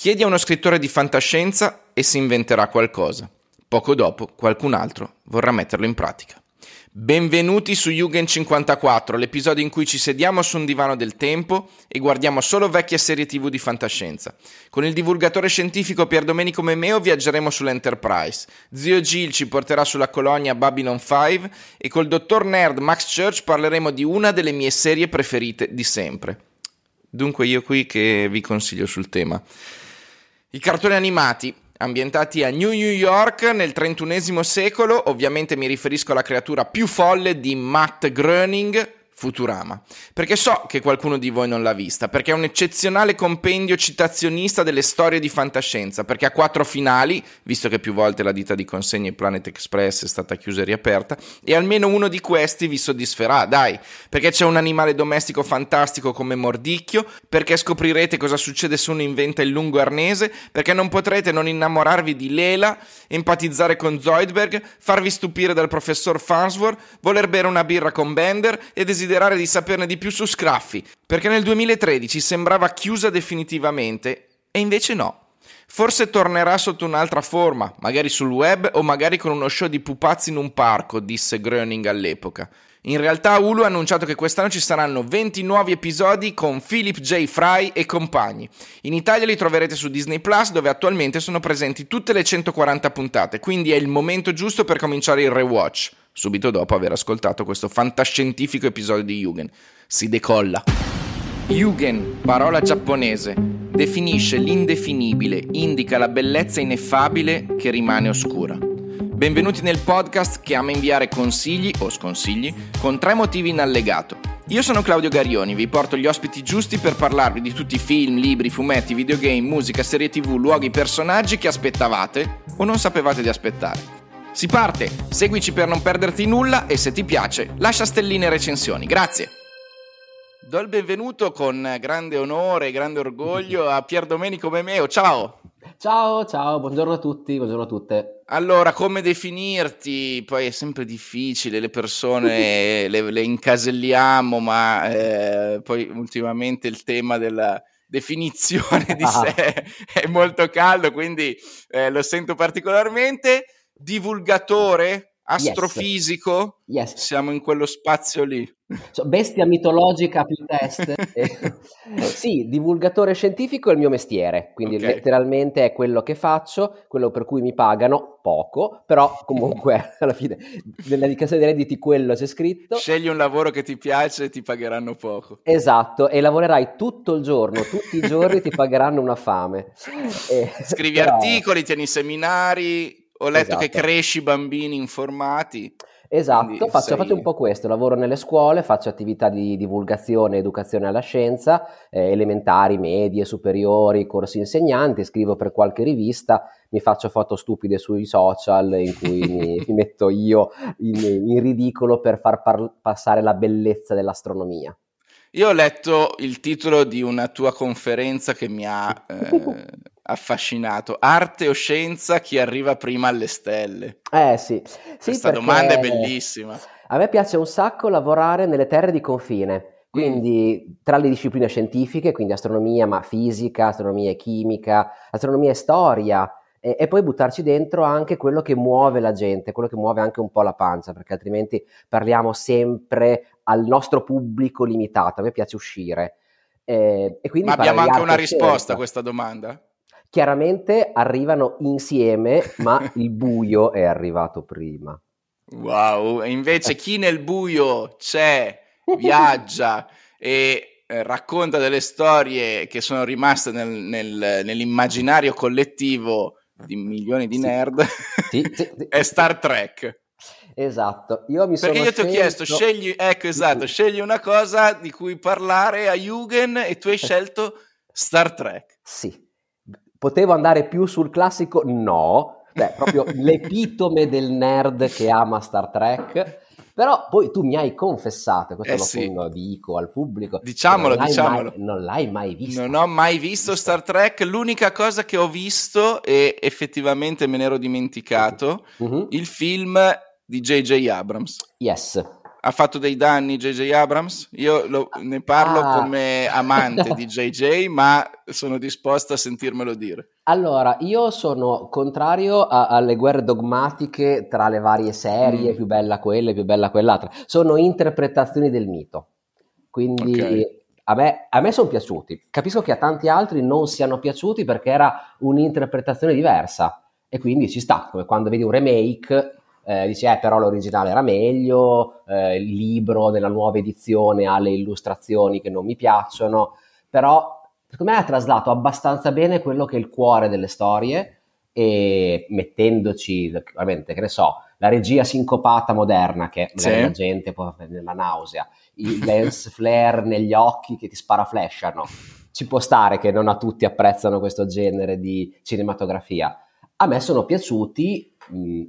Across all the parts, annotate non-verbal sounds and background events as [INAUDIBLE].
Chiedi a uno scrittore di fantascienza e si inventerà qualcosa. Poco dopo qualcun altro vorrà metterlo in pratica. Benvenuti su Jugend 54, l'episodio in cui ci sediamo su un divano del tempo e guardiamo solo vecchie serie tv di fantascienza. Con il divulgatore scientifico Pier Domenico Memeo viaggeremo sull'Enterprise, Zio Gil ci porterà sulla colonia Babylon 5 e col dottor nerd Max Church parleremo di una delle mie serie preferite di sempre. Dunque io qui che vi consiglio sul tema. I cartoni animati, ambientati a New York nel XXI secolo, ovviamente mi riferisco alla creatura più folle di Matt Groening, Futurama, perché so che qualcuno di voi non l'ha vista, perché è un eccezionale compendio citazionista delle storie di fantascienza, perché ha quattro finali, visto che più volte la ditta di consegne Planet Express è stata chiusa e riaperta, e almeno uno di questi vi soddisferà, dai, perché c'è un animale domestico fantastico come Mordicchio, perché scoprirete cosa succede se uno inventa il lungo arnese, perché non potrete non innamorarvi di Lela, empatizzare con Zoidberg, farvi stupire dal professor Farnsworth, voler bere una birra con Bender e desiderare desiderare di saperne di più su Scruffy, perché nel 2013 sembrava chiusa definitivamente e invece no. Forse tornerà sotto un'altra forma, magari sul web o magari con uno show di pupazzi in un parco, disse Groening all'epoca. In realtà Hulu ha annunciato che quest'anno ci saranno 20 nuovi episodi con Philip J. Fry e compagni. In Italia li troverete su Disney Plus dove attualmente sono presenti tutte le 140 puntate, quindi è il momento giusto per cominciare il rewatch subito dopo aver ascoltato questo fantascientifico episodio di Yugen. Si decolla. Yugen, parola giapponese, definisce l'indefinibile, indica la bellezza ineffabile che rimane oscura. Benvenuti nel podcast che ama inviare consigli o sconsigli con tre motivi in allegato. Io sono Claudio Garioni, vi porto gli ospiti giusti per parlarvi di tutti i film, libri, fumetti, videogame, musica, serie tv, luoghi, personaggi che aspettavate o non sapevate di aspettare. Si parte, seguici per non perderti nulla e se ti piace lascia stelline e recensioni. Grazie. Do il benvenuto con grande onore e grande orgoglio a Pier Domenico Memeo. Ciao. Ciao, ciao, buongiorno a tutti, buongiorno a tutte. Allora, come definirti? Poi è sempre difficile, le persone [LAUGHS] le, le, incaselliamo, ma eh, poi ultimamente il tema della definizione di [LAUGHS] sé è molto caldo, quindi eh, lo sento particolarmente divulgatore astrofisico, yes. Yes. siamo in quello spazio lì. So, bestia mitologica più test. [LAUGHS] sì, divulgatore scientifico è il mio mestiere, quindi okay. letteralmente è quello che faccio, quello per cui mi pagano poco, però comunque [LAUGHS] alla fine nella dichiarazione dei redditi quello c'è scritto. Scegli un lavoro che ti piace e ti pagheranno poco. Esatto, e lavorerai tutto il giorno, tutti i giorni ti pagheranno una fame. [LAUGHS] E, Scrivi però... articoli, tieni seminari, ho letto esatto. che cresci bambini informati. Esatto, faccio, sei... faccio, un po' questo, lavoro nelle scuole, faccio attività di divulgazione e educazione alla scienza, eh, elementari, medie, superiori, corsi insegnanti, scrivo per qualche rivista, mi faccio foto stupide sui social in cui mi, [LAUGHS] mi, metto io in, in ridicolo per far par- passare la bellezza dell'astronomia. Io ho letto il titolo di una tua conferenza che mi ha eh, [LAUGHS] affascinato. Arte o scienza, chi arriva prima alle stelle? Eh sì. sì Questa domanda è bellissima. A me piace un sacco lavorare nelle terre di confine. Quindi mm. tra le discipline scientifiche, quindi astronomia, ma fisica, astronomia e chimica, astronomia e storia, e, e, poi buttarci dentro anche quello che muove la gente, quello che muove anche un po' la pancia, perché altrimenti parliamo sempre al nostro pubblico limitato. A me piace uscire. Eh, e quindi ma abbiamo anche una risposta a questa domanda? Chiaramente arrivano insieme, ma [LAUGHS] il buio è arrivato prima. Wow, e invece chi nel buio c'è, viaggia e eh, racconta delle storie che sono rimaste nel, nel, nell'immaginario collettivo di milioni di nerd, sì, sì, sì, [LAUGHS] è Star Trek. Esatto, io mi Perché io ti ho chiesto, scegli, ecco esatto, scegli una cosa di cui parlare a Jugend e tu hai [LAUGHS] scelto Star Trek. Sì, Potevo andare più sul classico? No, beh, proprio [LAUGHS] l'epitome del nerd che ama Star Trek. Però poi tu mi hai confessato, questo eh lo sì. dico al pubblico. Diciamolo, non diciamolo. Mai, non l'hai mai visto. Non ho mai visto Star Trek. L'unica cosa che ho visto, e effettivamente me ne ero dimenticato, uh-huh. il film di J.J. Abrams. Yes. Ha fatto dei danni JJ Abrams? Io lo, ne parlo Ah. come amante di [LAUGHS] JJ, ma sono disposto a sentirmelo dire. Allora, io sono contrario a- alle guerre dogmatiche tra le varie serie, Mm. più bella quella, più bella quell'altra. Sono interpretazioni del mito. Quindi Ok. a me, a me sono piaciuti. Capisco che a tanti altri non siano piaciuti perché era un'interpretazione diversa. E quindi ci sta, come quando vedi un remake, eh, dici, eh, però l'originale era meglio, eh, il libro nella nuova edizione ha le illustrazioni che non mi piacciono, però secondo me ha traslato abbastanza bene quello che è il cuore delle storie e mettendoci, ovviamente, che ne so, la regia sincopata moderna che Sì. la gente può avere la nausea, i [LAUGHS] lens flare negli occhi che ti sparaflashano. Ci può stare che non a tutti apprezzano questo genere di cinematografia. A me sono piaciuti, mh,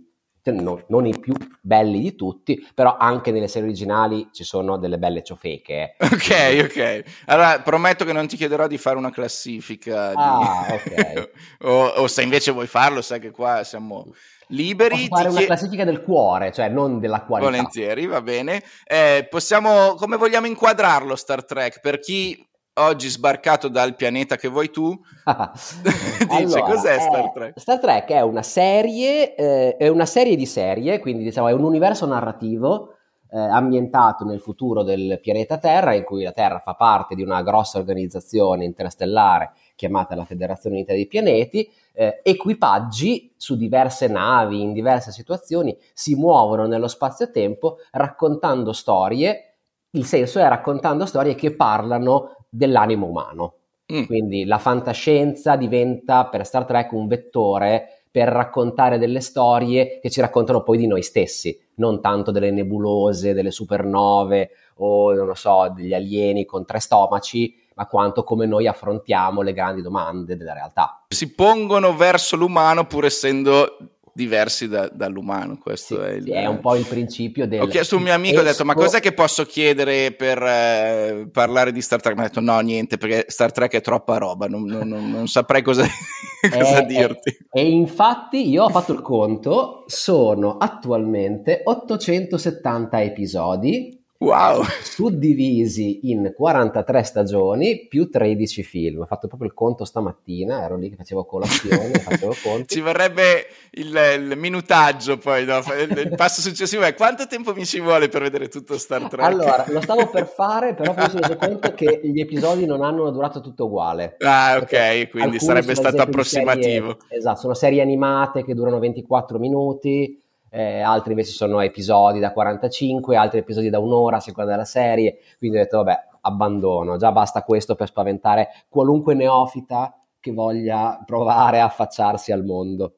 no- non i più belli di tutti, però anche nelle serie originali ci sono delle belle ciofeche. eh. Ok, ok. Allora prometto che non ti chiederò di fare una classifica. di- Ah, [LAUGHS] ok. o, o se invece vuoi farlo, sai che qua siamo liberi. Posso fare una chie- classifica del cuore, cioè non della qualità. Volentieri, va bene. Eh, possiamo, come vogliamo inquadrarlo Star Trek? Per chi oggi sbarcato dal pianeta che vuoi tu, [LAUGHS] [LAUGHS] dice cos'è è- Star Trek? Star Trek è una serie, eh, è una serie di serie, quindi diciamo è un universo narrativo eh, ambientato nel futuro del pianeta Terra, in cui la Terra fa parte di una grossa organizzazione interstellare chiamata la Federazione Unita dei Pianeti. eh, equipaggi su diverse navi, in diverse situazioni, si muovono nello spazio-tempo raccontando storie. Il senso è raccontando storie che parlano dell'animo umano. Mm. Quindi la fantascienza diventa per Star Trek un vettore per raccontare delle storie che ci raccontano poi di noi stessi, non tanto delle nebulose, delle supernove o non lo so, degli alieni con tre stomaci, ma quanto come noi affrontiamo le grandi domande della realtà. Si pongono verso l'umano pur essendo diversi da- dall'umano. Questo Sì, è, il... sì, è un po' il principio del... Ho chiesto a un mio amico, ho detto: Ma cos'è che posso chiedere per eh, parlare di Star Trek? Mi ha detto: No, niente, perché Star Trek è troppa roba, non, non- non- saprei cosa, [LAUGHS] cosa Eh, dirti. E infatti io ho fatto il conto, sono attualmente 870 episodi Wow, suddivisi in 43 stagioni più 13 film. Ho fatto proprio il conto stamattina, ero lì che facevo colazione, [LAUGHS] facevo conti. ci vorrebbe il, il minutaggio poi. no? Il, il passo successivo è quanto tempo mi ci vuole per vedere tutto Star Trek? Allora, lo stavo per fare, però poi mi sono reso conto che gli episodi non hanno una durata tutta uguale. ah, ok, quindi sarebbe stato di serie- approssimativo. esatto, sono serie animate che durano 24 minuti, eh, altri invece sono episodi da 45, altri episodi da un'ora a seconda della serie. Quindi ho detto, vabbè, abbandono, già basta questo per spaventare qualunque neofita che voglia provare a affacciarsi al mondo.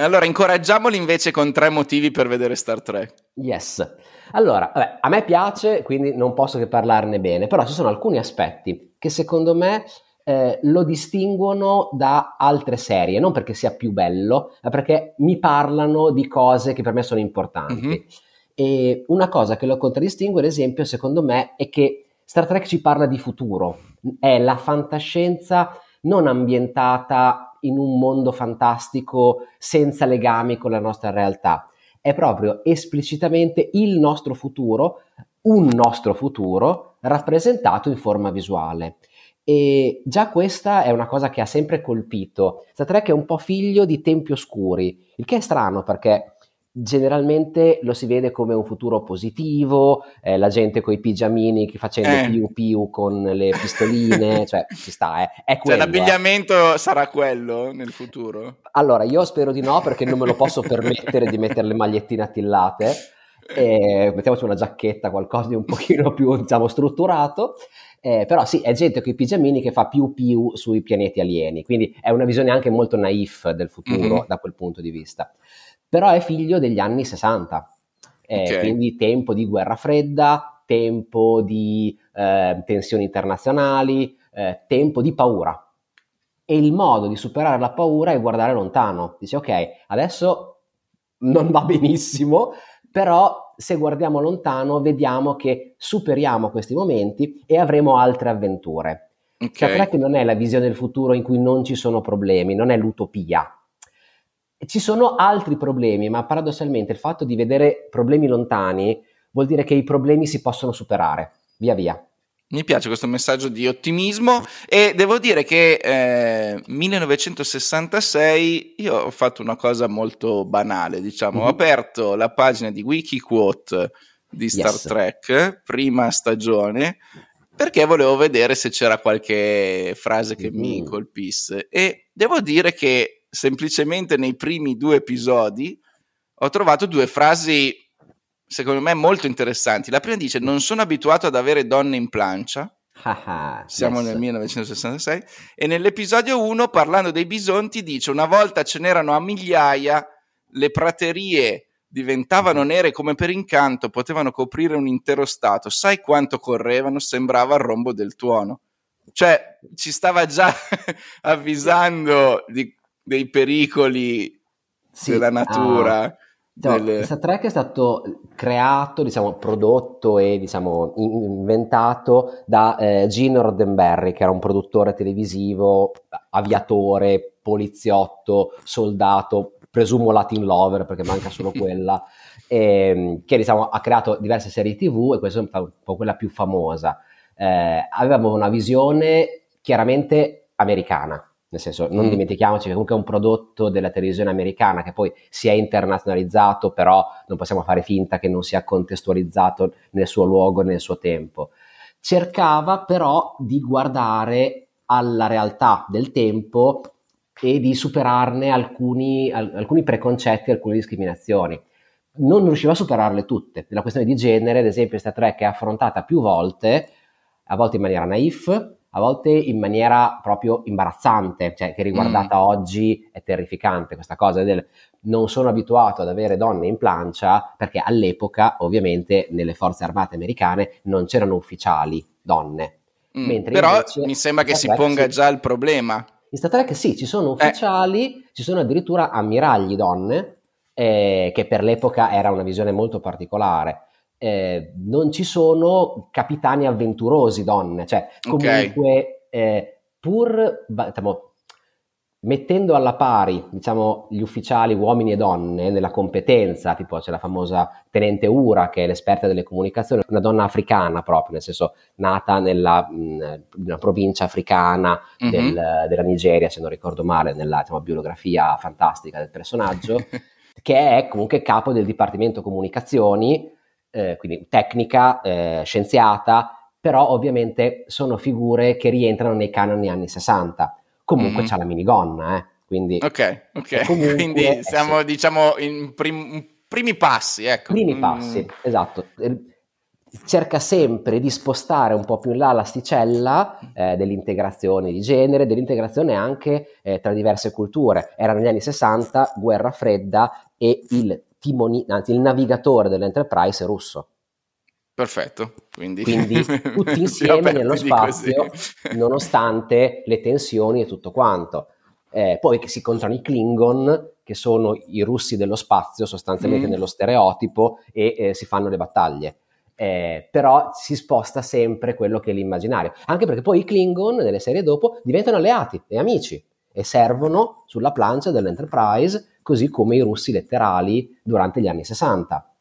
Allora, incoraggiamoli invece con tre motivi per vedere Star Trek. Yes. Allora, vabbè, a me piace, quindi non posso che parlarne bene, però ci sono alcuni aspetti che secondo me eh, lo distinguono da altre serie, non perché sia più bello, ma perché mi parlano di cose che per me sono importanti. Mhm. E una cosa che lo contraddistingue, ad esempio, secondo me, è che Star Trek ci parla di futuro, è la fantascienza non ambientata in un mondo fantastico senza legami con la nostra realtà, è proprio esplicitamente il nostro futuro, un nostro futuro rappresentato in forma visuale. E già questa è una cosa che ha sempre colpito. Star Trek è un po' figlio di tempi oscuri, il che è strano perché generalmente lo si vede come un futuro positivo, eh, la gente con i pigiamini che facendo Eh. piu piu con le pistoline, [LAUGHS] cioè ci sta, eh. è Cioè, quello. eh. l'abbigliamento sarà quello nel futuro? Allora, io spero di no perché non me lo posso permettere di mettere le magliettine attillate. [LAUGHS] E mettiamoci una giacchetta, qualcosa di un pochino più, diciamo, strutturato. Eh, però sì, è gente con i pigiamini che fa più più sui pianeti alieni, quindi è una visione anche molto naif del futuro Mhm. da quel punto di vista. Però è figlio degli anni 60, Eh, Ok. quindi tempo di guerra fredda, tempo di eh, tensioni internazionali, eh, tempo di paura. E il modo di superare la paura è guardare lontano. Dice, ok, adesso non va benissimo, però se guardiamo lontano vediamo che superiamo questi momenti e avremo altre avventure. Ok. Star Trek non è la visione del futuro in cui non ci sono problemi, non è l'utopia. Ci sono altri problemi, ma paradossalmente il fatto di vedere problemi lontani vuol dire che i problemi si possono superare, via via. Mi piace questo messaggio di ottimismo e devo dire che eh, 1966 io ho fatto una cosa molto banale, diciamo, mm-hmm. ho aperto la pagina di Wikiquote di Star yes. Trek, prima stagione, perché volevo vedere se c'era qualche frase che mm-hmm. mi colpisse e devo dire che semplicemente nei primi due episodi ho trovato due frasi secondo me molto interessanti. La prima dice: Non sono abituato ad avere donne in plancia. Siamo yes. nel 1966. E nell'episodio 1, parlando dei bisonti, dice: Una volta ce n'erano a migliaia, le praterie diventavano nere come per incanto, potevano coprire un intero stato. Sai quanto correvano? Sembrava il rombo del tuono. Cioè, ci stava già [LAUGHS] avvisando di, dei pericoli sì, della natura. Ah Diciamo, delle... Star Trek è stato creato, diciamo, prodotto e diciamo, inventato da eh, Gene Roddenberry, che era un produttore televisivo, aviatore, poliziotto, soldato, presumo Latin Lover perché manca solo [LAUGHS] quella, ehm, che diciamo, ha creato diverse serie TV e questa è un po' quella più famosa. Eh, avevamo una visione chiaramente americana, nel senso, non mm. dimentichiamoci che comunque è un prodotto della televisione americana che poi si è internazionalizzato, però non possiamo fare finta che non sia contestualizzato nel suo luogo e nel suo tempo. Cercava però di guardare alla realtà del tempo e di superarne alcuni, alcuni preconcetti, alcune discriminazioni. Non riusciva a superarle tutte. La questione di genere, ad esempio, Star Trek è affrontata più volte, a volte in maniera naif, a volte in maniera proprio imbarazzante, cioè che riguardata mm. oggi è terrificante questa cosa del non sono abituato ad avere donne in plancia perché all'epoca ovviamente nelle forze armate americane non c'erano ufficiali donne. Mm. Però invece, mi sembra che si ponga sì. già il problema. In Star Trek sì, ci sono eh. ufficiali, eh. ci sono addirittura ammiragli donne, eh, che per l'epoca era una visione molto particolare eh, non ci sono capitani avventurosi donne, cioè comunque okay. eh, pur diciamo, mettendo alla pari diciamo, gli ufficiali uomini e donne nella competenza, tipo c'è la famosa tenente Ura che è l'esperta delle comunicazioni, una donna africana proprio, nel senso nata nella mh, una provincia africana mm-hmm. del, della Nigeria, se non ricordo male, nella diciamo, biografia fantastica del personaggio, [LAUGHS] che è comunque capo del Dipartimento Comunicazioni eh, quindi tecnica, eh, scienziata, però ovviamente sono figure che rientrano nei canoni anni 60. Comunque mm-hmm. c'ha la minigonna, eh. Quindi, ok, ok. [LAUGHS] Comunque, quindi eh, siamo, sì. diciamo, in prim- primi passi, ecco. Primi mm. passi, esatto. Cerca sempre di spostare un po' più in là l'asticella eh, dell'integrazione di genere, dell'integrazione anche eh, tra diverse culture. Era negli anni 60, guerra fredda e il timoni, anzi il navigatore dell'Enterprise è russo. Perfetto, quindi, quindi [LAUGHS] tutti insieme nello spazio, nonostante le tensioni e tutto quanto. Eh, poi si incontrano i Klingon, che sono i russi dello spazio, sostanzialmente mm. nello stereotipo, e eh, si fanno le battaglie. Eh, però si sposta sempre quello che è l'immaginario. Anche perché poi i Klingon, nelle serie dopo, diventano alleati e amici e servono sulla plancia dell'Enterprise così come i russi letterali durante gli anni 60.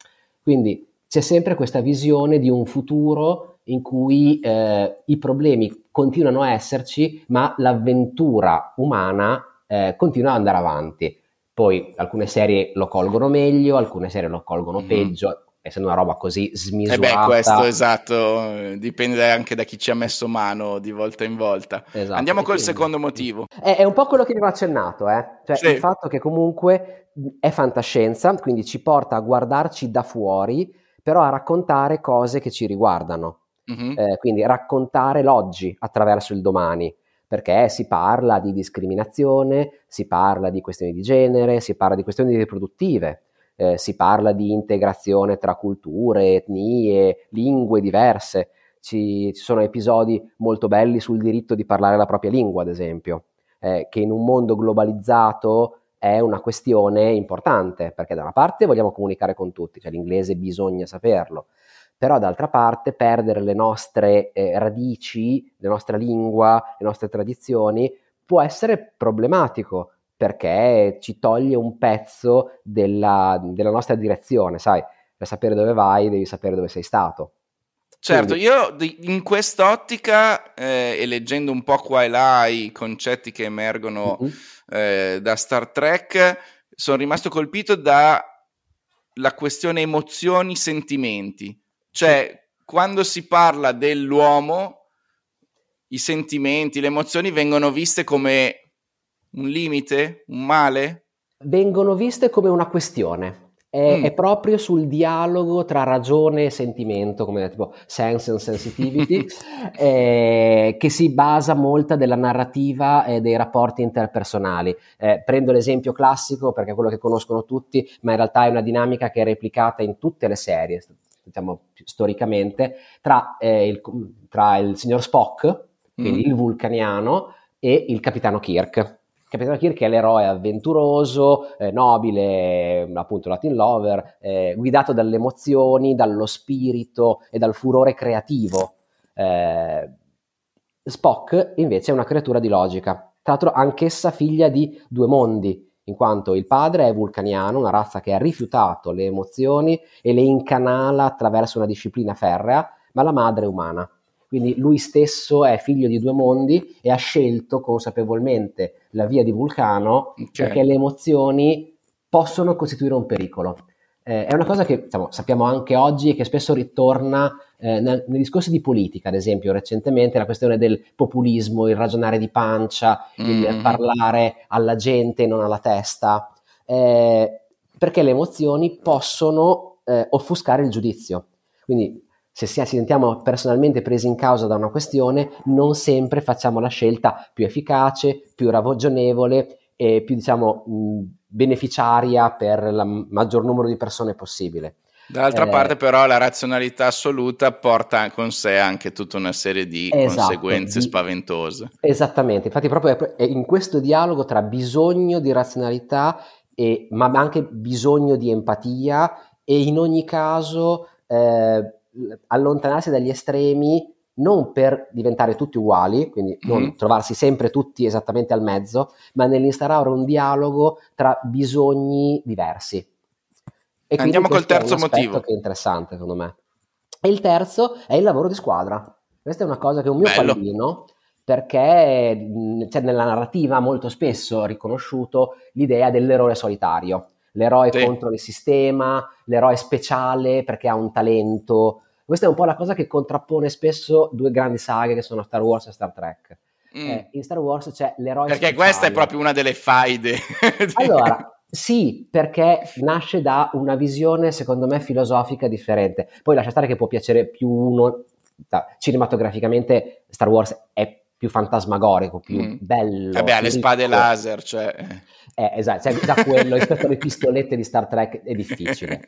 Quindi c'è sempre questa visione di un futuro in cui eh, i problemi continuano a esserci, ma l'avventura umana eh, continua ad andare avanti. Poi alcune serie lo colgono meglio, alcune serie lo colgono mm. peggio, essendo una roba così smisurata. Eh beh, questo esatto, dipende anche da chi ci ha messo mano di volta in volta. Esatto. Andiamo col quindi, secondo motivo. È, è, un po' quello che vi ho accennato, eh? cioè sì. il fatto che comunque è fantascienza, quindi ci porta a guardarci da fuori, però a raccontare cose che ci riguardano. Mm-hmm. Eh, quindi raccontare l'oggi attraverso il domani perché si parla di discriminazione, si parla di questioni di genere, si parla di questioni riproduttive, eh, si parla di integrazione tra culture, etnie, lingue diverse. Ci, ci, sono episodi molto belli sul diritto di parlare la propria lingua, ad esempio, eh, che in un mondo globalizzato è una questione importante, perché da una parte vogliamo comunicare con tutti, cioè l'inglese bisogna saperlo, però d'altra parte perdere le nostre eh, radici, la nostra lingua, le nostre tradizioni può essere problematico, perché ci toglie un pezzo della, della nostra direzione, sai? per sapere dove vai devi sapere dove sei stato. Certo, io in quest'ottica, eh, e leggendo un po' qua e là i concetti che emergono mm-hmm. eh, da Star Trek, sono rimasto colpito dalla questione emozioni, sentimenti. Cioè, sì. quando si parla dell'uomo, i sentimenti, le emozioni vengono viste come un limite, un male? Vengono viste come una questione. È, mm. è, proprio sul dialogo tra ragione e sentimento, come tipo sense and sensitivity, [LAUGHS] eh, che si basa molta della narrativa e dei rapporti interpersonali. Eh, prendo l'esempio classico perché è quello che conoscono tutti, ma in realtà è una dinamica che è replicata in tutte le serie, diciamo storicamente, tra, eh, il, tra il signor Spock, quindi mm. il vulcaniano, e il capitano Kirk. Capitano Kirk è l'eroe avventuroso, eh, nobile, appunto Latin lover, eh, guidato dalle emozioni, dallo spirito e dal furore creativo. Eh, Spock invece è una creatura di logica, tra l'altro anch'essa figlia di due mondi, in quanto il padre è vulcaniano, una razza che ha rifiutato le emozioni e le incanala attraverso una disciplina ferrea, ma la madre è umana. Quindi lui stesso è figlio di due mondi e ha scelto consapevolmente la via di Vulcano okay. perché le emozioni possono costituire un pericolo. Eh, è una cosa che diciamo, sappiamo anche oggi e che spesso ritorna eh, nel, nei discorsi di politica, ad esempio recentemente la questione del populismo, il ragionare di pancia, mm. il parlare alla gente e non alla testa, eh, perché le emozioni possono eh, offuscare il giudizio. Quindi se ci sentiamo personalmente presi in causa da una questione, non sempre facciamo la scelta più efficace, più ragionevole e più, diciamo, mh, beneficiaria per il maggior numero di persone possibile. Dall'altra eh, parte, però, la razionalità assoluta porta con sé anche tutta una serie di esatto, conseguenze di, spaventose. Esattamente, infatti, proprio è in questo dialogo tra bisogno di razionalità, e, ma anche bisogno di empatia, e in ogni caso eh, allontanarsi dagli estremi non per diventare tutti uguali, quindi non mm-hmm. trovarsi sempre tutti esattamente al mezzo, ma nell'instaurare un dialogo tra bisogni diversi. E Andiamo col terzo è motivo. che è interessante secondo me. E il terzo è il lavoro di squadra. Questa è una cosa che è un mio Bello. pallino, perché c'è nella narrativa molto spesso riconosciuto l'idea dell'eroe solitario. L'eroe sì. contro il sistema, l'eroe speciale perché ha un talento, questa è un po' la cosa che contrappone spesso due grandi saghe che sono Star Wars e Star Trek. Mm. Eh, in Star Wars c'è l'eroe Perché speciale. questa è proprio una delle faide. [LAUGHS] allora, sì, perché nasce da una visione, secondo me, filosofica differente. Poi lascia stare che può piacere più uno. Cinematograficamente Star Wars è più fantasmagorico, più mm. bello. Vabbè, ha le spade laser, cioè... Eh, esatto, cioè, già quello rispetto alle pistolette di Star Trek è difficile.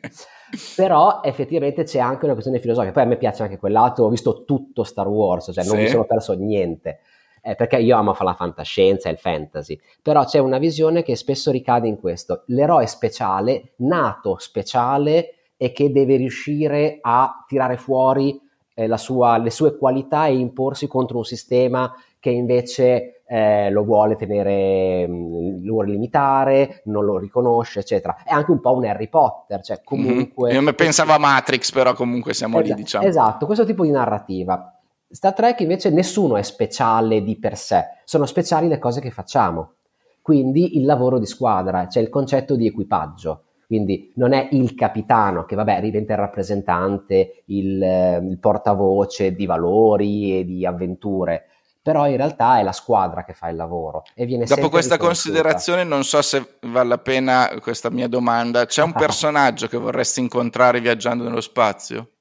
Però effettivamente c'è anche una questione filosofica. Poi a me piace anche quell'altro, ho visto tutto Star Wars, cioè non sì. mi sono perso niente. Eh, perché io amo fare la fantascienza e il fantasy, però c'è una visione che spesso ricade in questo, l'eroe speciale, nato speciale e che deve riuscire a tirare fuori eh, sua, le sue qualità e imporsi contro un sistema che invece eh, lo vuole tenere, mm, lo vuole limitare, non lo riconosce, eccetera. È anche un po' un Harry Potter, cioè mhm. comunque... Mm-hmm. Io pensavo a Matrix, però comunque siamo esatto, lì, diciamo. Esatto, questo tipo di narrativa. Star Trek invece nessuno è speciale di per sé, sono speciali le cose che facciamo. Quindi il lavoro di squadra, c'è il concetto di equipaggio. Quindi non è il capitano che, vabbè, diventa il rappresentante, il, il portavoce di valori e di avventure, però in realtà è la squadra che fa il lavoro e viene Dopo questa considerazione non so se vale la pena questa mia domanda, c'è un [LAUGHS] personaggio che vorresti incontrare viaggiando nello spazio?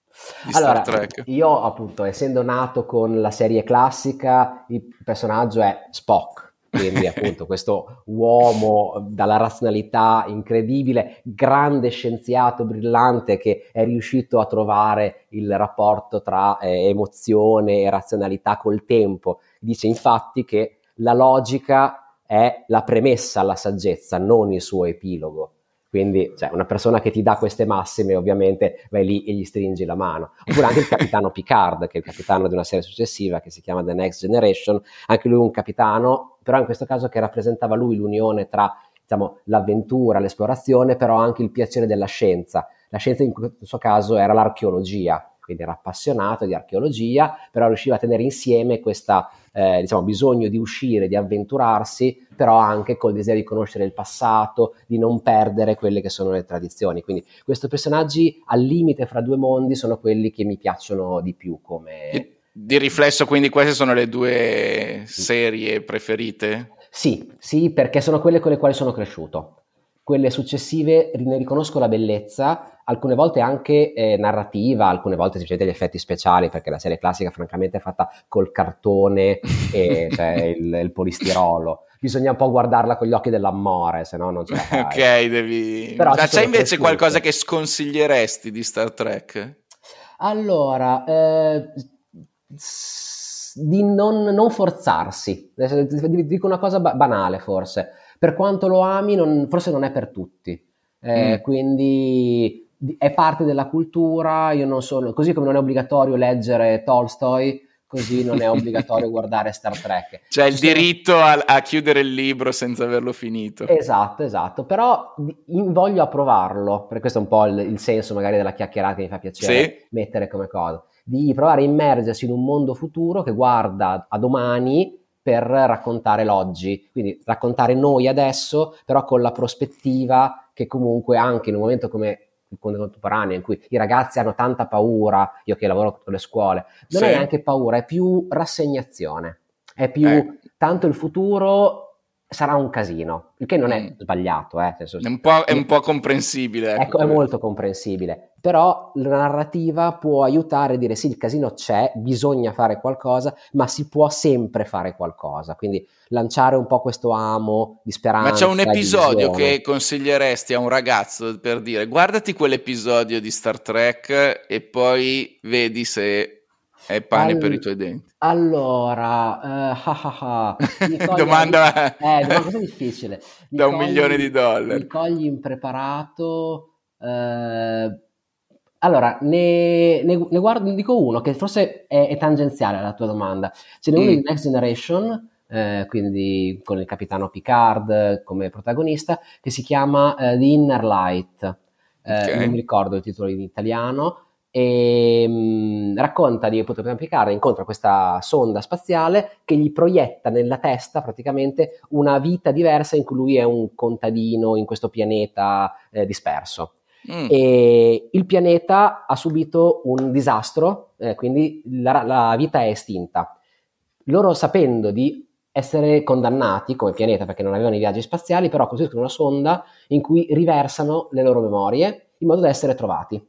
Di allora, Star Trek? io appunto essendo nato con la serie classica, il personaggio è Spock, quindi appunto questo uomo dalla razionalità incredibile, grande scienziato brillante che è riuscito a trovare il rapporto tra eh, emozione e razionalità col tempo. Dice infatti che la logica è la premessa alla saggezza, non il suo epilogo. Quindi, cioè, una persona che ti dà queste massime, ovviamente vai lì e gli stringi la mano. Oppure anche il capitano Picard, che è il capitano di una serie successiva che si chiama The Next Generation, anche lui un capitano, però in questo caso che rappresentava lui l'unione tra diciamo, l'avventura, l'esplorazione, però anche il piacere della scienza. La scienza in questo caso era l'archeologia, quindi era appassionato di archeologia, però riusciva a tenere insieme questo eh, diciamo, bisogno di uscire, di avventurarsi, però anche col desiderio di conoscere il passato, di non perdere quelle che sono le tradizioni. Quindi questi personaggi al limite fra due mondi sono quelli che mi piacciono di più come... Di riflesso, quindi queste sono le due serie preferite? Sì, sì, perché sono quelle con le quali sono cresciuto. Quelle successive ne riconosco la bellezza, alcune volte anche eh, narrativa, alcune volte semplicemente gli effetti speciali, perché la serie classica francamente è fatta col cartone e [LAUGHS] cioè, il, il, polistirolo. Bisogna un po' guardarla con gli occhi dell'amore, se no non ce la fai. ok, devi... Però Ma c'è invece qualcosa che sconsiglieresti di Star Trek? Allora, eh, di non, non forzarsi. Dico una cosa banale forse. Per quanto lo ami, non, forse non è per tutti. Eh, mm. Quindi è parte della cultura, io non sono, così come non è obbligatorio leggere Tolstoi, così non è [LAUGHS] obbligatorio guardare Star Trek. Cioè il diritto a, a, chiudere il libro senza averlo finito. Esatto, esatto, però voglio approvarlo, perché questo è un po' il, il senso magari della chiacchierata che mi fa piacere sì. mettere come cosa, di provare a immergersi in un mondo futuro che guarda a domani per raccontare l'oggi, quindi raccontare noi adesso, però con la prospettiva che comunque anche in un momento come il contemporaneo in cui i ragazzi hanno tanta paura, io che lavoro con le scuole, non sì. è neanche paura, è più rassegnazione, è più eh. tanto il futuro sarà un casino, il che non è mm. sbagliato. Eh, senso, è, un po', è un po' comprensibile. Ecco, ecco è molto comprensibile. Però la narrativa può aiutare a dire sì, il casino c'è, bisogna fare qualcosa, ma si può sempre fare qualcosa. Quindi lanciare un po' questo amo di speranza. Ma c'è un episodio che consiglieresti a un ragazzo per dire guardati quell'episodio di Star Trek e poi vedi se è pane All... per i tuoi denti. Allora, uh, ah, ah, ah. domanda... [LAUGHS] Eh, domanda difficile. Mi da un milione di dollari. Mi cogli impreparato. Uh, allora, ne, ne, ne, guardo, ne dico uno che forse è, è, tangenziale alla tua domanda. Ce n'è mm. uno di Next Generation, eh, quindi con il capitano Picard come protagonista, che si chiama uh, The Inner Light. Eh, okay. Non mi ricordo il titolo in italiano, e mh, mm, racconta di appunto Picard incontra questa sonda spaziale che gli proietta nella testa praticamente una vita diversa in cui lui è un contadino in questo pianeta eh, disperso. Mm. E il pianeta ha subito un disastro, eh, quindi la, la vita è estinta. Loro sapendo di essere condannati come pianeta perché non avevano i viaggi spaziali, però costruiscono una sonda in cui riversano le loro memorie in modo da essere trovati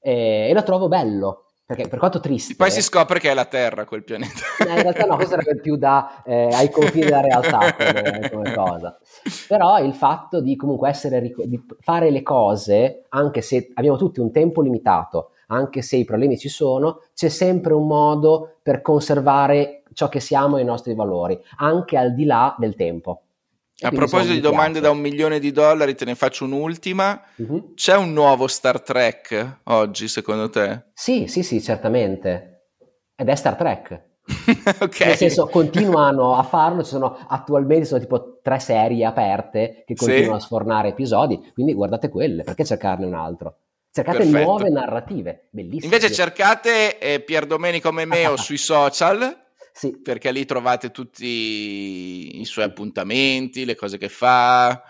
e, e lo trovo bello. Perché per quanto triste. Poi si scopre che è la Terra quel pianeta. Eh, in realtà no, questo sarebbe più da, eh, ai confini della realtà come, come, cosa. Però il fatto di comunque essere, di fare le cose, anche se abbiamo tutti un tempo limitato, anche se i problemi ci sono, c'è sempre un modo per conservare ciò che siamo e i nostri valori, anche al di là del tempo. A proposito di domande da un milione di dollari, te ne faccio un'ultima. Uh-huh. C'è un nuovo Star Trek oggi, secondo te? Sì, sì, sì, certamente. Ed è Star Trek. [LAUGHS] ok. Nel senso, continuano a farlo. Ci sono attualmente sono tipo tre serie aperte che continuano sì. a sfornare episodi. Quindi guardate quelle, perché cercarne un altro? Cercate Perfetto. nuove narrative, bellissime. Invece cercate eh, Pier Domenico Memeo sui social sì. Perché lì trovate tutti i suoi appuntamenti, le cose che fa.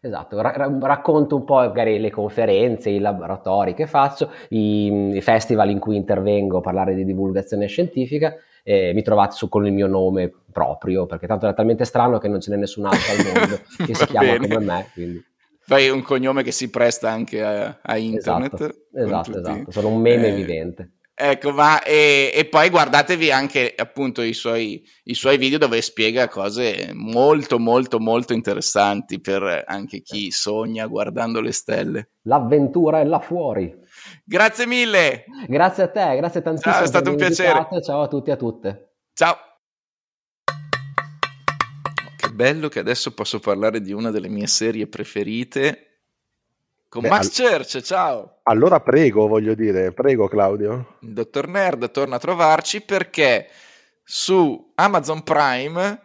Esatto, ra- racconto un po' magari le conferenze, i laboratori che faccio, i, i festival in cui intervengo a parlare di divulgazione scientifica. E mi trovate su con il mio nome proprio, perché tanto è talmente strano che non ce n'è nessun altro al mondo [LAUGHS] che si chiama bene. come me. Quindi. Fai un cognome che si presta anche a, a internet. Esatto, esatto, esatto, sono un meme eh, evidente. Ecco, ma e, e, poi guardatevi anche appunto i suoi, i suoi, video dove spiega cose molto, molto, molto interessanti per anche chi sogna guardando le stelle. L'avventura è là fuori. Grazie mille. Grazie a te, grazie tantissimo. Ciao, è stato un piacere. Ciao a tutti e a tutte. Ciao. Che bello che adesso posso parlare di una delle mie serie preferite con Beh, Max al... Church, ciao. Allora prego, voglio dire, prego Claudio. Il dottor Nerd torna a trovarci perché su Amazon Prime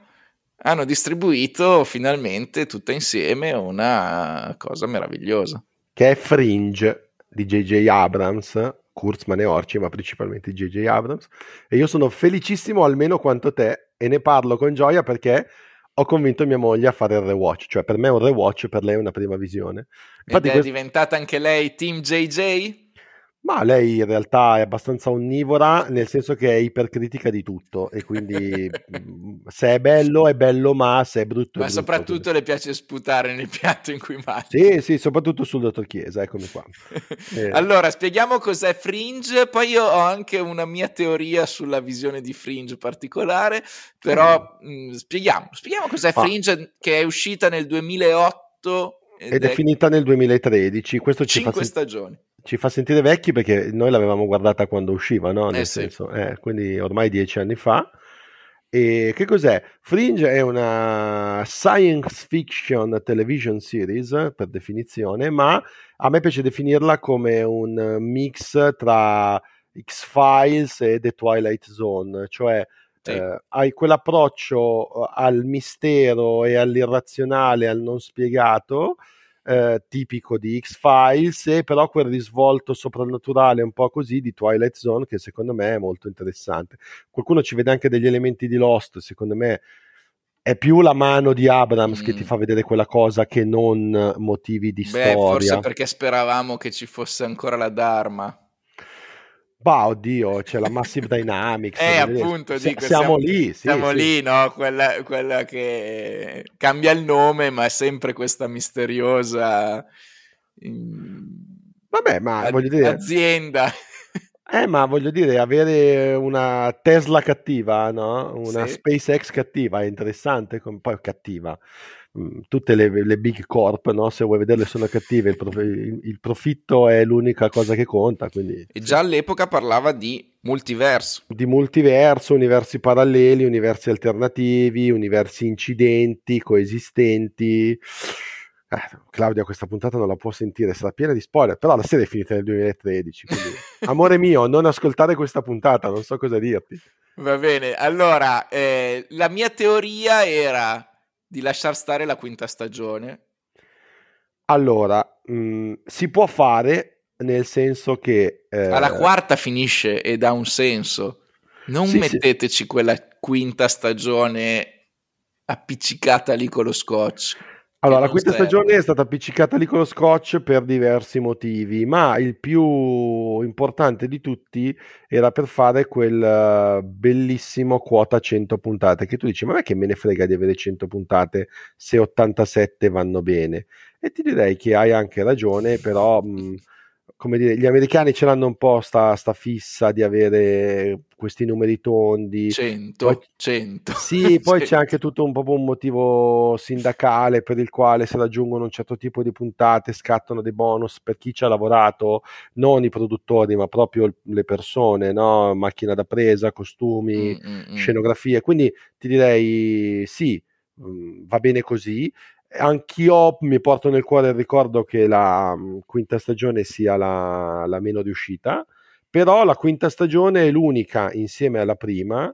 hanno distribuito finalmente tutta insieme una cosa meravigliosa. che è Fringe di J.J. Abrams, Kurtzman e Orci, ma principalmente J.J. Abrams, e io sono felicissimo almeno quanto te e ne parlo con gioia perché ho convinto mia moglie a fare il rewatch, cioè per me è un rewatch, per lei è una prima visione. Infatti Ed è questo... diventata anche lei Team JJ? Ma lei in realtà è abbastanza onnivora, nel senso che è ipercritica di tutto e quindi [LAUGHS] mm, se è bello è bello, ma se è brutto ma è brutto. Ma soprattutto quindi. le piace sputare nel piatto in cui mangia. Sì, sì, soprattutto sul dottor Chiesa, eccomi qua. [LAUGHS] eh. Allora, spieghiamo cos'è Fringe, poi io ho anche una mia teoria sulla visione di Fringe particolare, però mm. mh, spieghiamo, spieghiamo cos'è ah. Fringe che è uscita nel 2008 ed, ed è, è finita nel 2013. Questo ci fa sen- stagioni ci fa sentire vecchi perché noi l'avevamo guardata quando usciva, no? Nel eh senso, sì. eh, quindi ormai dieci anni fa. E che cos'è? Fringe è una science fiction television series per definizione, ma a me piace definirla come un mix tra X-Files e The Twilight Zone, cioè sì. eh, hai quell'approccio al mistero e all'irrazionale, al non spiegato, eh, tipico di X-Files, e però quel risvolto soprannaturale un po' così di Twilight Zone che secondo me è molto interessante. Qualcuno ci vede anche degli elementi di Lost, secondo me è più la mano di Abrams mm. che ti mm. fa vedere quella cosa che non motivi di Beh, storia. Forse perché speravamo che ci fosse ancora la Dharma. Bah, oddio, c'è la Massive Dynamics. eh, appunto, S- dico, siamo, siamo, lì. Sì, siamo sì. lì, no? Quella, quella, che cambia il nome, ma è sempre questa misteriosa... Vabbè, ma voglio dire... Azienda. [LAUGHS] Eh, ma voglio dire, avere una Tesla cattiva, no? Una sì. SpaceX cattiva è interessante, poi cattiva. Tutte le, le, big corp, no? se vuoi vederle sono cattive, il, prof, il, il, profitto è l'unica cosa che conta. Quindi, e già all'epoca parlava di multiverso. Di multiverso, universi paralleli, universi alternativi, universi incidenti, coesistenti. Eh, Claudia questa puntata non la può sentire, sarà piena di spoiler, però la serie è finita nel 2013, quindi [LAUGHS] amore mio, non ascoltare questa puntata, non so cosa dirti. Va bene, allora, eh, la mia teoria era di lasciar stare la quinta stagione? Allora, mh, mm, si può fare nel senso che... Eh... Alla quarta finisce ed ha un senso. Non sì, metteteci sì. quella quinta stagione appiccicata lì con lo scotch. Allora, la quinta serve. stagione è stata appiccicata lì con lo scotch per diversi motivi, ma il più importante di tutti era per fare quel eh, bellissimo quota 100 puntate, che tu dici, ma che me ne frega di avere 100 puntate se 87 vanno bene? E ti direi che hai anche ragione, però... Mh, come dire, gli americani ce l'hanno un po' sta, sta fissa di avere questi numeri tondi. 100, poi, 100. Sì, [LAUGHS] poi 100. c'è anche tutto un, un motivo sindacale per il quale se raggiungono un certo tipo di puntate scattano dei bonus per chi ci ha lavorato, non i produttori, ma proprio le persone, no? macchina da presa, costumi, mm, mm, mm. scenografie. Quindi ti direi sì, mm, va bene così anch'io mi porto nel cuore il ricordo che la mm, quinta stagione sia la, la, meno riuscita, però la quinta stagione è l'unica insieme alla prima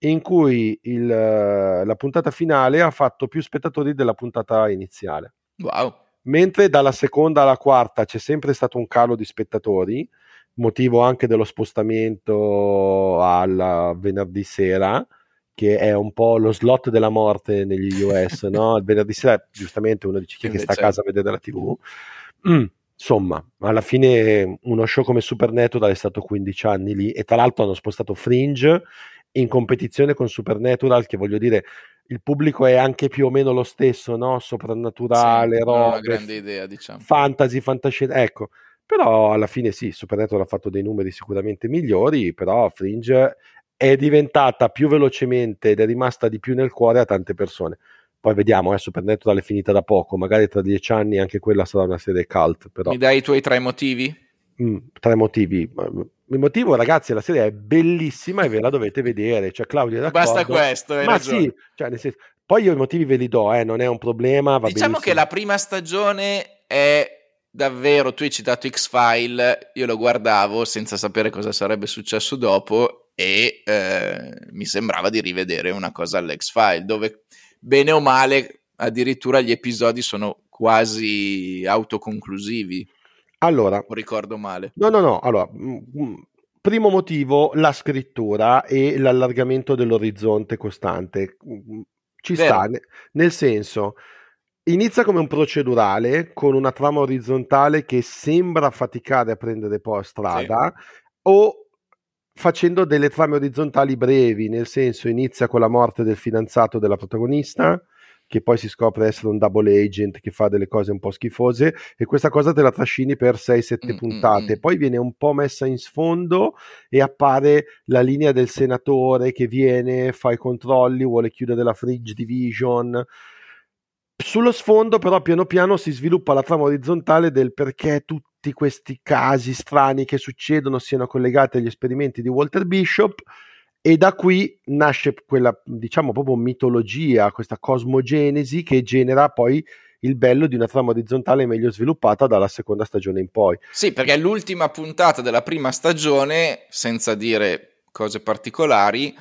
in cui il, la puntata finale ha fatto più spettatori della puntata iniziale. Wow. Mentre dalla seconda alla quarta c'è sempre stato un calo di spettatori, motivo anche dello spostamento al venerdì sera che è un po' lo slot della morte negli [LAUGHS] US, no? Il venerdì sera, giustamente, uno dice chi che sta a casa a vedere la TV. Mm, insomma, alla fine uno show come Supernatural è stato 15 anni lì e tra l'altro hanno spostato Fringe in competizione con Supernatural, che voglio dire, il pubblico è anche più o meno lo stesso, no? Soprannaturale, sì, robe, idea, diciamo. Fantasy, fantascienza, ecco. Però alla fine sì, Supernatural ha fatto dei numeri sicuramente migliori, però Fringe è diventata più velocemente ed è rimasta di più nel cuore a tante persone. Poi vediamo, eh, Supernatural è finita da poco, magari tra dieci anni anche quella sarà una serie cult. Però. Mi dai i tuoi tre motivi? Mm, tre motivi. Il motivo, ragazzi, la serie è bellissima e ve la dovete vedere. Cioè, Claudio, d'accordo. Basta questo, ma ragione. sì, cioè, senso, poi io i motivi ve li do, eh, non è un problema. diciamo benissimo. che la prima stagione è davvero, tu hai citato X-File, io lo guardavo senza sapere cosa sarebbe successo dopo e eh, mi sembrava di rivedere una cosa all'X-File, dove bene o male addirittura gli episodi sono quasi autoconclusivi. Allora, o ricordo male. No, no, no. Allora, mm, mm, primo motivo, la scrittura e l'allargamento dell'orizzonte costante. Mm, ci Vero. sta, nel senso, inizia come un procedurale con una trama orizzontale che sembra faticare a prendere poi strada sì. o facendo delle trame orizzontali brevi, nel senso inizia con la morte del fidanzato della protagonista, che poi si scopre essere un double agent che fa delle cose un po' schifose e questa cosa te la trascini per 6-7 mm, puntate, mm, poi viene un po' messa in sfondo e appare la linea del senatore che viene, fa i controlli, vuole chiudere la fridge division. Sullo sfondo però piano piano si sviluppa la trama orizzontale del perché tutti tutti questi casi strani che succedono siano collegati agli esperimenti di Walter Bishop e da qui nasce quella, diciamo, proprio mitologia, questa cosmogenesi che genera poi il bello di una trama orizzontale meglio sviluppata dalla seconda stagione in poi. Sì, perché l'ultima puntata della prima stagione, senza dire cose particolari,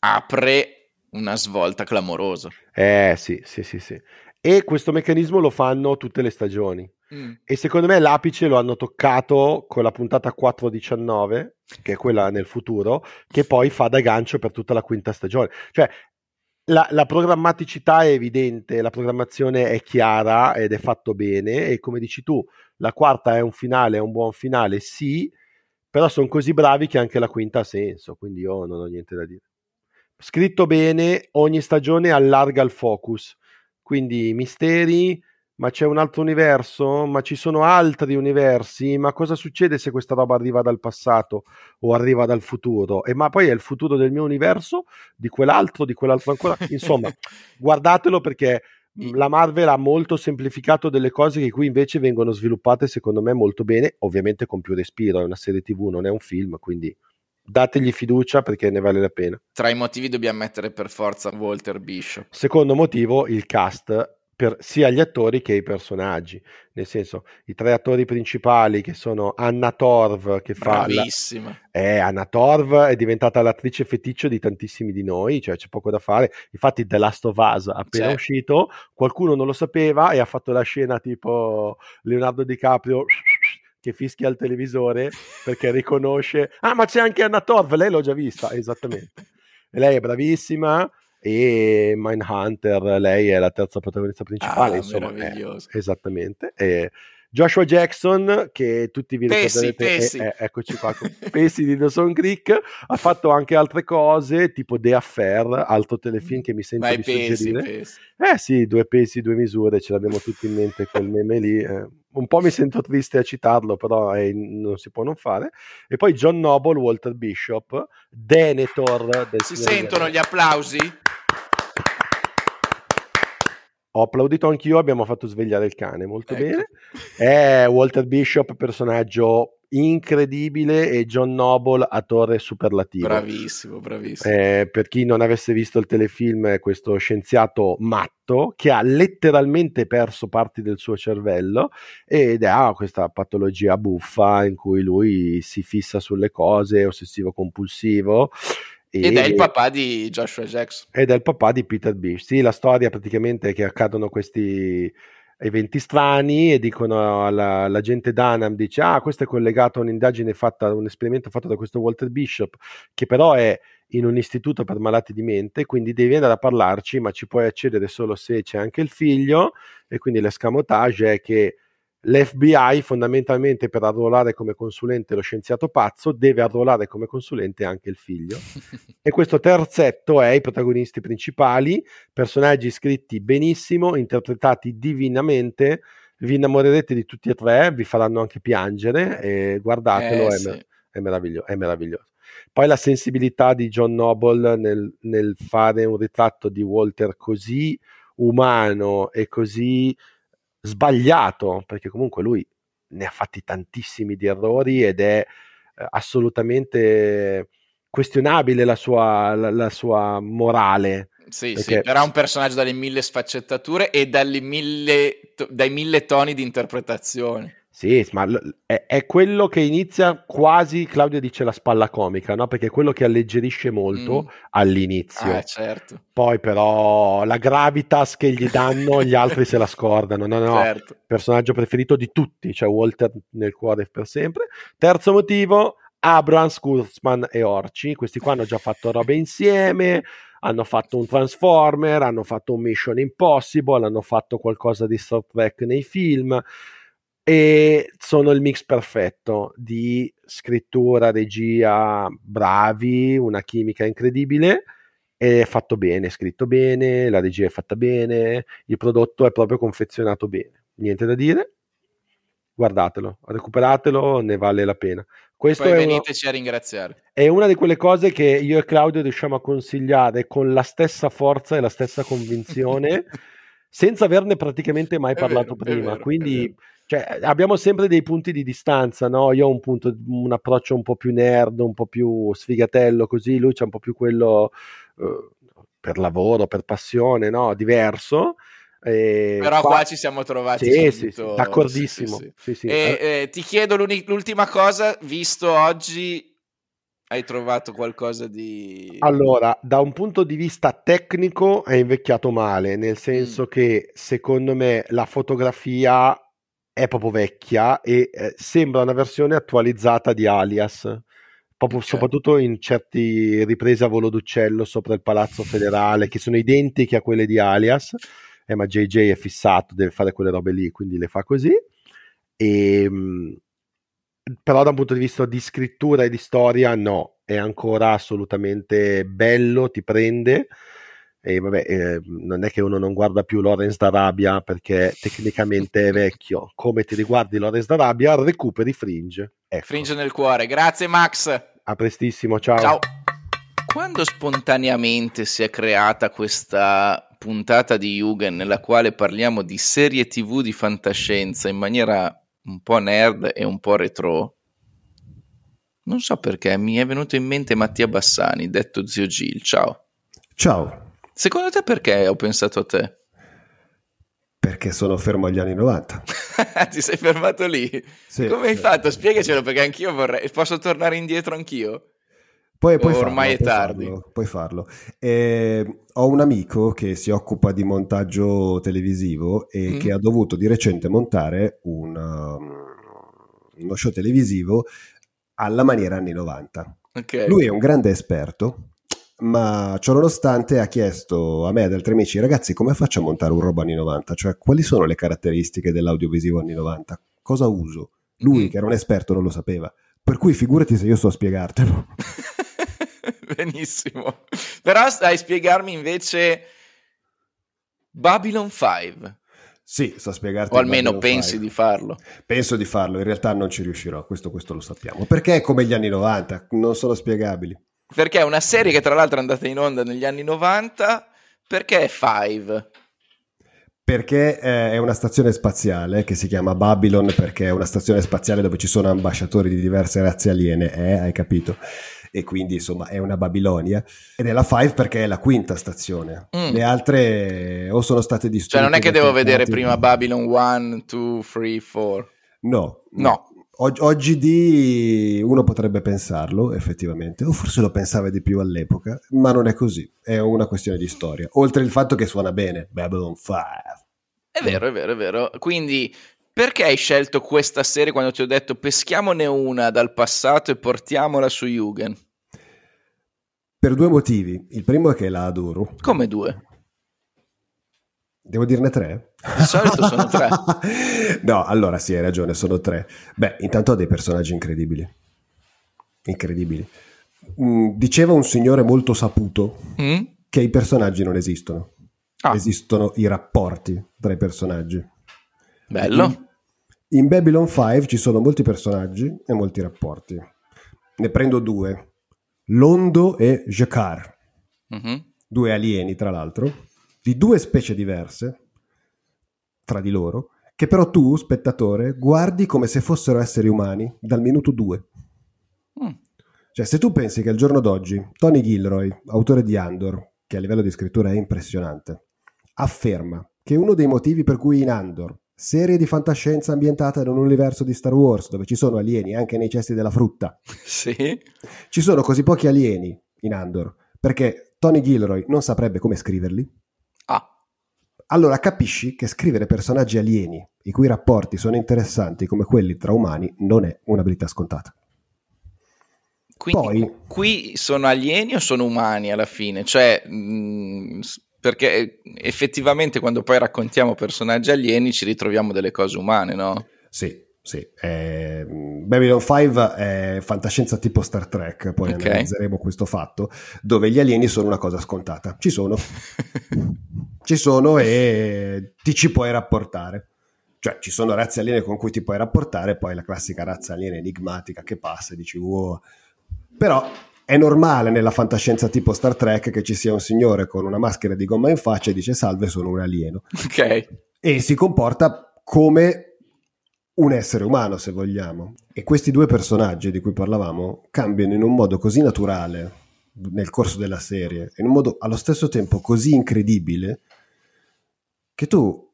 apre una svolta clamorosa. Eh sì, sì, sì, sì. E questo meccanismo lo fanno tutte le stagioni. Mm. E secondo me l'apice lo hanno toccato con la puntata 4-19, che è quella nel futuro, che poi fa da gancio per tutta la quinta stagione. Cioè, la, la, programmaticità è evidente, la programmazione è chiara ed è fatto bene e come dici tu, la quarta è un finale, è un buon finale, sì, però sono così bravi che anche la quinta ha senso, quindi io non ho niente da dire. Scritto bene, ogni stagione allarga il focus, quindi misteri, ma c'è un altro universo? Ma ci sono altri universi? Ma cosa succede se questa roba arriva dal passato o arriva dal futuro? E ma poi è il futuro del mio universo, di quell'altro, di quell'altro ancora? Insomma, [LAUGHS] guardatelo perché la Marvel ha molto semplificato delle cose che qui invece vengono sviluppate secondo me molto bene, ovviamente con più respiro, è una serie TV, non è un film, quindi dategli fiducia perché ne vale la pena. Tra i motivi dobbiamo mettere per forza Walter Bishop. Secondo motivo, il cast per sia gli attori che i personaggi. Nel senso, i tre attori principali che sono Anna Torv, che fa. Bravissima. La... Eh, Anna Torv è diventata l'attrice feticcio di tantissimi di noi, cioè c'è poco da fare. Infatti, The Last of Us, appena c'è. uscito, qualcuno non lo sapeva e ha fatto la scena tipo Leonardo DiCaprio che fischia al televisore perché riconosce. Ah, ma c'è anche Anna Torv, lei l'ho già vista, esattamente. E lei è bravissima e Mindhunter, lei è la terza protagonista principale, ah, insomma, è, esattamente. E Joshua Jackson, che tutti vi ricorderete, Pessi, È, è, eccoci qua, [LAUGHS] Pessi di Dawson Creek, ha fatto anche altre cose, tipo The Affair, altro telefilm che mi sento Vai, di pesi, suggerire. Pesi. Eh sì, due pesi, due misure, ce l'abbiamo tutti in mente quel meme lì. Eh. Un po' mi sento triste a citarlo, però è, non si può non fare. E poi John Noble, Walter Bishop, Denethor. Del si sentono gli applausi? Ho applaudito anch'io, abbiamo fatto svegliare il cane molto ecco. bene. È Walter Bishop, personaggio incredibile e John Noble, attore superlativo. Bravissimo, bravissimo. Eh, per chi non avesse visto il telefilm, questo scienziato matto che ha letteralmente perso parti del suo cervello ed ha questa patologia buffa in cui lui si fissa sulle cose, ossessivo compulsivo ed è il papà di Joshua Jackson. Ed è il papà di Peter Bish. Sì, la storia praticamente è che accadono questi eventi strani e dicono alla, alla gente Dunham dice ah questo è collegato a un'indagine fatta un esperimento fatto da questo Walter Bishop che però è in un istituto per malati di mente quindi devi andare a parlarci ma ci puoi accedere solo se c'è anche il figlio e quindi l'escamotage è che L'FBI fondamentalmente per arruolare come consulente lo scienziato pazzo deve arruolare come consulente anche il figlio. [LAUGHS] e questo terzetto è i protagonisti principali, personaggi scritti benissimo, interpretati divinamente. Vi innamorerete di tutti e tre, vi faranno anche piangere e guardatelo, eh, è, sì. è, meraviglioso, è, meraviglioso, Poi la sensibilità di John Noble nel, nel fare un ritratto di Walter così umano e così sbagliato, perché comunque lui ne ha fatti tantissimi di errori ed è eh, assolutamente questionabile la sua, la, la sua morale. Sì, perché... sì, però è un personaggio dalle mille sfaccettature e mille, dai mille toni di interpretazione. Sì, ma è, è, quello che inizia quasi, Claudio dice la spalla comica, no? Perché è quello che alleggerisce molto mm. all'inizio. Ah, certo. Poi però la gravitas che gli danno gli altri se la scordano. No, no, certo. personaggio preferito di tutti, cioè Walter nel cuore per sempre. Terzo motivo, Abrams, Kurzman e Orci. Questi qua hanno già fatto robe insieme, hanno fatto un Transformer, hanno fatto un Mission Impossible, hanno fatto qualcosa di Star Trek nei film e sono il mix perfetto di scrittura, regia bravi, una chimica incredibile è fatto bene, è scritto bene, la regia è fatta bene, il prodotto è proprio confezionato bene. Niente da dire. Guardatelo, recuperatelo, ne vale la pena. Questo Poi veniteci una, a ringraziare. È una di quelle cose che io e Claudio riusciamo a consigliare con la stessa forza e la stessa convinzione, [LAUGHS] senza averne praticamente mai è parlato vero, prima. Vero, Quindi cioè, abbiamo sempre dei punti di distanza, no? Io ho un, punto, un approccio un po' più nerd, un po' più sfigatello, così lui c'è un po' più quello eh, per lavoro, per passione, no? Diverso. E Però qua... qua, ci siamo trovati sì, sì, sì, d'accordissimo. Sì, sì. E, eh, ti chiedo l'ultima cosa, visto oggi hai trovato qualcosa di... Allora, da un punto di vista tecnico è invecchiato male, nel senso mm. che secondo me la fotografia è proprio vecchia e eh, sembra una versione attualizzata di Alias, proprio, okay. soprattutto in certe riprese a volo d'uccello sopra il Palazzo Federale, che sono identiche a quelle di Alias, eh, ma JJ è fissato, deve fare quelle robe lì, quindi le fa così. E, ehm, però da un punto di vista di scrittura e di storia no, è ancora assolutamente bello, ti prende e vabbè, eh, non è che uno non guarda più Lorenz d'Arabia perché tecnicamente è vecchio. Come ti riguardi Lorenz d'Arabia, recuperi Fringe. Ecco. Fringe nel cuore. Grazie Max. A prestissimo, ciao. Ciao. Quando spontaneamente si è creata questa puntata di Jugend nella quale parliamo di serie TV di fantascienza in maniera un po' nerd e un po' retro, non so perché mi è venuto in mente Mattia Bassani, detto Zio Gil. Ciao. Ciao. Secondo te perché ho pensato a te? Perché sono fermo agli anni 90. [LAUGHS] Ti sei fermato lì? Sì, Come hai sì. fatto? Spiegacelo perché anch'io vorrei. Posso tornare indietro anch'io? Poi, puoi ormai farlo, è tardi. Farlo, puoi farlo. Eh, ho un amico che si occupa di montaggio televisivo e mm. che ha dovuto di recente montare un, um, uno show televisivo alla maniera anni 90. Okay. Lui è un grande esperto ma ciononostante ha chiesto a me ed altri amici, ragazzi, come faccio a montare un robo anni 90? Cioè, quali sono le caratteristiche dell'audiovisivo anni 90? Cosa uso? Lui, mm. che era un esperto, non lo sapeva. Per cui figurati se io so spiegartelo. [LAUGHS] Benissimo. Però stai a spiegarmi invece Babylon 5. Sì, so spiegarti. O almeno pensi 5. di farlo. Penso di farlo, in realtà non ci riuscirò, questo, questo lo sappiamo. Perché è come gli anni 90, non sono spiegabili. Perché è una serie che tra l'altro è andata in onda negli anni 90. Perché è Five? Perché eh, è una stazione spaziale che si chiama Babylon perché è una stazione spaziale dove ci sono ambasciatori di diverse razze aliene, eh, hai capito? E quindi insomma è una Babilonia. Ed è la Five perché è la quinta stazione. Mm. Le altre o sono state distrutte. Cioè non è che devo vedere prima Babylon 1, 2, 3, 4. No. No. Oggi di uno potrebbe pensarlo effettivamente, o forse lo pensava di più all'epoca, ma non è così, è una questione di storia. Oltre il fatto che suona bene, Babylon 5. È vero, è vero, è vero. Quindi perché hai scelto questa serie quando ti ho detto peschiamone una dal passato e portiamola su Yugen? Per due motivi. Il primo è che la adoro. Come due? Devo dirne tre? Di solito sono tre. [LAUGHS] no, allora sì, hai ragione, sono tre. Beh, intanto ha dei personaggi incredibili. Incredibili. Mm, diceva un signore molto saputo mm? che i personaggi non esistono. Ah. Esistono i rapporti tra i personaggi. Bello. In, in Babylon 5 ci sono molti personaggi e molti rapporti. Ne prendo due. Londo e Jacquard. Mm-hmm. Due alieni, tra l'altro di due specie diverse tra di loro, che però tu, spettatore, guardi come se fossero esseri umani dal minuto 2. Mm. Cioè, se tu pensi che al giorno d'oggi Tony Gilroy, autore di Andor, che a livello di scrittura è impressionante, afferma che uno dei motivi per cui in Andor serie di fantascienza ambientata in un universo di Star Wars dove ci sono alieni anche nei cesti della frutta. Sì. Ci sono così pochi alieni in Andor perché Tony Gilroy non saprebbe come scriverli. Ah. Allora capisci che scrivere personaggi alieni i cui rapporti sono interessanti come quelli tra umani non è un'abilità scontata. Quindi Poi, qui sono alieni o sono umani alla fine? Cioè, mh, mm, perché effettivamente quando poi raccontiamo personaggi alieni ci ritroviamo delle cose umane, no? Sì, sì. Eh, Babylon 5 è fantascienza tipo Star Trek, poi okay. analizzeremo questo fatto, dove gli alieni sono una cosa scontata. Ci sono. [LAUGHS] ci sono e ti ci puoi rapportare. Cioè, ci sono razze aliene con cui ti puoi rapportare, poi la classica razza aliena enigmatica che passa e dici, wow. Però è normale nella fantascienza tipo Star Trek che ci sia un signore con una maschera di gomma in faccia e dice salve, sono un alieno. Ok. E si comporta come un essere umano, se vogliamo. E questi due personaggi di cui parlavamo cambiano in un modo così naturale nel corso della serie, in un modo allo stesso tempo così incredibile, che tu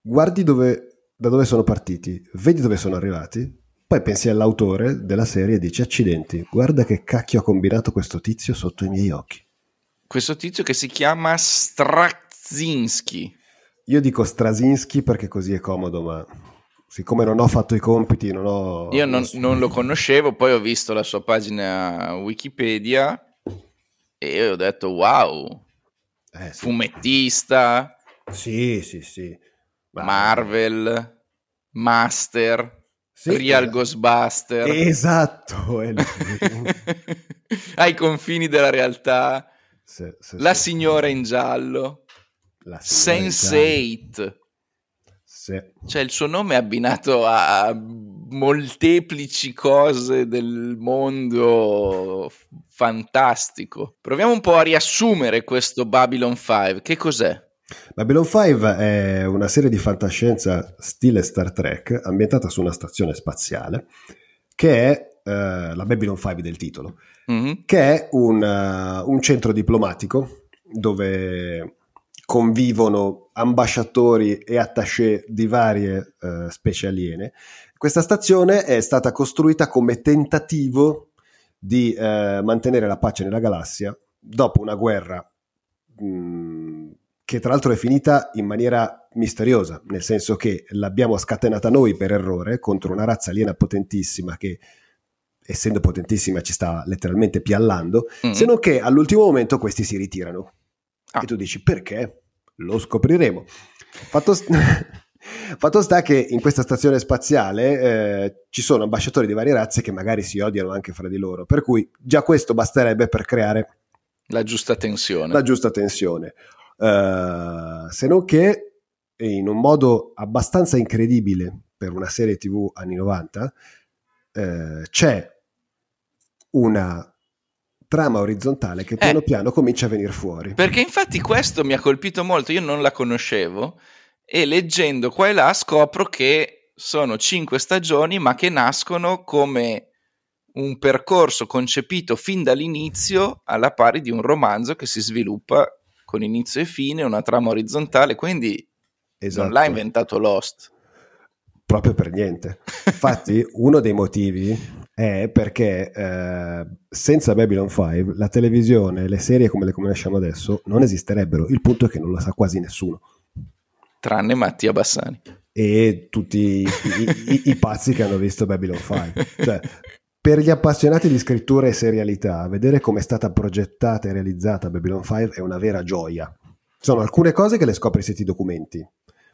guardi dove, da dove sono partiti, vedi dove sono arrivati poi pensi all'autore della serie e dici accidenti, guarda che cacchio ha combinato questo tizio sotto i miei occhi. Questo tizio che si chiama Straczynski. Io dico Straczynski perché così è comodo, ma siccome non ho fatto i compiti, non ho... Io non, non lo conoscevo, poi ho visto la sua pagina Wikipedia e ho detto wow, eh, sì. fumettista. Sì, sì, sì. Marvel, Master sì, Real esatto. Ghostbuster. Esatto. [LAUGHS] Ai confini della realtà. Sì, la signora in giallo. Sense8. Cioè il suo nome è abbinato a molteplici cose del mondo fantastico. Proviamo un po' a riassumere questo Babylon 5. Che cos'è? Babylon 5 è una serie di fantascienza stile Star Trek ambientata su una stazione spaziale che è uh, la Babylon 5 del titolo, mm-hmm. che è un, uh, un, centro diplomatico dove convivono ambasciatori e attaché di varie uh, specie aliene. Questa stazione è stata costruita come tentativo di mantenere la pace nella galassia dopo una guerra mh, mm, che tra l'altro è finita in maniera misteriosa, nel senso che l'abbiamo scatenata noi per errore contro una razza aliena potentissima che essendo potentissima ci sta letteralmente piallando, mm-hmm. se non che all'ultimo momento questi si ritirano. Ah. E tu dici perché? Lo scopriremo. Fatto, st- [LAUGHS] Fatto sta che in questa stazione spaziale eh, ci sono ambasciatori di varie razze che magari si odiano anche fra di loro, per cui già questo basterebbe per creare la giusta tensione. La giusta tensione. Uh, se non che in un modo abbastanza incredibile per una serie tv anni 90 uh, c'è una trama orizzontale che piano eh, piano comincia a venire fuori. Perché infatti questo mi ha colpito molto, io non la conoscevo e leggendo qua e là scopro che sono cinque stagioni ma che nascono come un percorso concepito fin dall'inizio alla pari di un romanzo che si sviluppa con inizio e fine, una trama orizzontale, quindi esatto. non l'ha inventato Lost. Proprio per niente. Infatti, [LAUGHS] uno dei motivi è perché eh, senza Babylon 5 la televisione, le serie come le conosciamo adesso, non esisterebbero. Il punto è che non lo sa quasi nessuno. Tranne Mattia Bassani. E tutti i, i, i pazzi che hanno visto Babylon 5. Cioè, per gli appassionati di scrittura e serialità, vedere come è stata progettata e realizzata Babylon 5 è una vera gioia. Sono alcune cose che le scopri se ti documenti,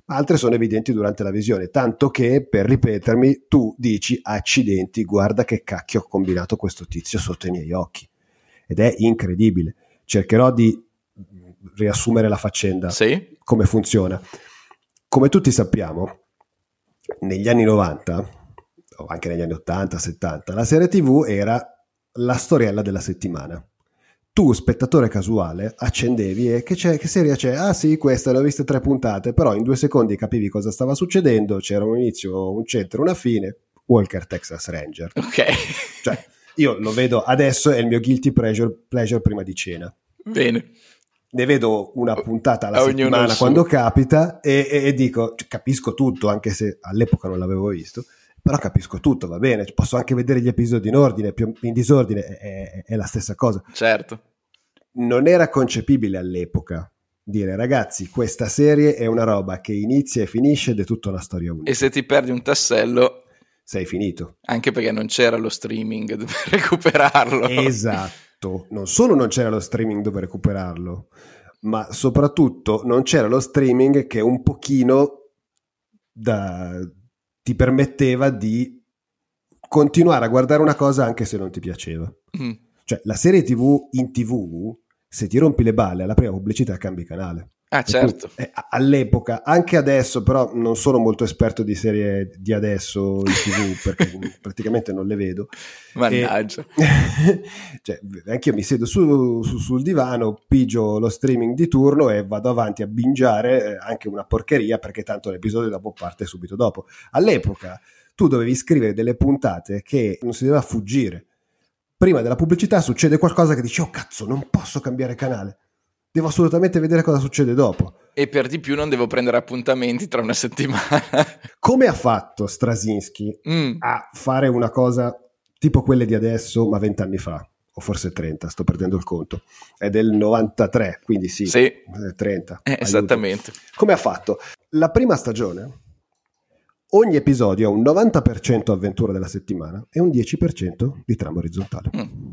altre sono evidenti durante la visione, tanto che, per ripetermi, tu dici accidenti, guarda che cacchio ho combinato questo tizio sotto i miei occhi. Ed è incredibile. Cercherò di riassumere la faccenda, sì? come funziona. Come tutti sappiamo, negli anni 90 o anche negli anni 80, 70, la serie TV era la storiella della settimana. Tu, spettatore casuale, accendevi e che, c'è, che serie c'è? Ah sì, questa, ne ho viste tre puntate, però in due secondi capivi cosa stava succedendo, c'era un inizio, un centro, una fine, Walker Texas Ranger. Ok. Cioè, io lo vedo adesso, è il mio guilty pleasure, pleasure prima di cena. Bene. ne vedo una puntata alla settimana quando capita e, e, e dico, cioè, capisco tutto, anche se all'epoca non l'avevo visto, però capisco tutto, va bene, posso anche vedere gli episodi in ordine, più in disordine, è, è, la stessa cosa. Certo. Non era concepibile all'epoca dire ragazzi questa serie è una roba che inizia e finisce ed è tutta una storia unica. E se ti perdi un tassello... Sei finito. Anche perché non c'era lo streaming [LAUGHS] per recuperarlo. Esatto, non solo non c'era lo streaming dove recuperarlo, ma soprattutto non c'era lo streaming che un pochino da, ti permetteva di continuare a guardare una cosa anche se non ti piaceva. Mm. Cioè la serie TV in TV se ti rompi le balle alla prima pubblicità cambi canale. Ah, certo. Cui, eh, all'epoca, anche adesso, però non sono molto esperto di serie di adesso in tv [LAUGHS] perché praticamente non le vedo. Mannaggia. E, [LAUGHS] cioè, anche io mi siedo su, su, sul divano, pigio lo streaming di turno e vado avanti a bingiare eh, anche una porcheria perché tanto l'episodio dopo parte subito dopo. All'epoca tu dovevi scrivere delle puntate che non si doveva fuggire prima della pubblicità succede qualcosa che dici, oh cazzo, non posso cambiare canale. Devo assolutamente vedere cosa succede dopo. E per di più non devo prendere appuntamenti tra una settimana. [LAUGHS] Come ha fatto Strasinski mm. a fare una cosa tipo quelle di adesso, ma vent'anni fa? O forse 30, sto perdendo il conto. È del 93, quindi sì, sì. 30. Eh, esattamente. Come ha fatto? La prima stagione ogni episodio ha un 90% avventura della settimana e un 10% di trama orizzontale. Mm.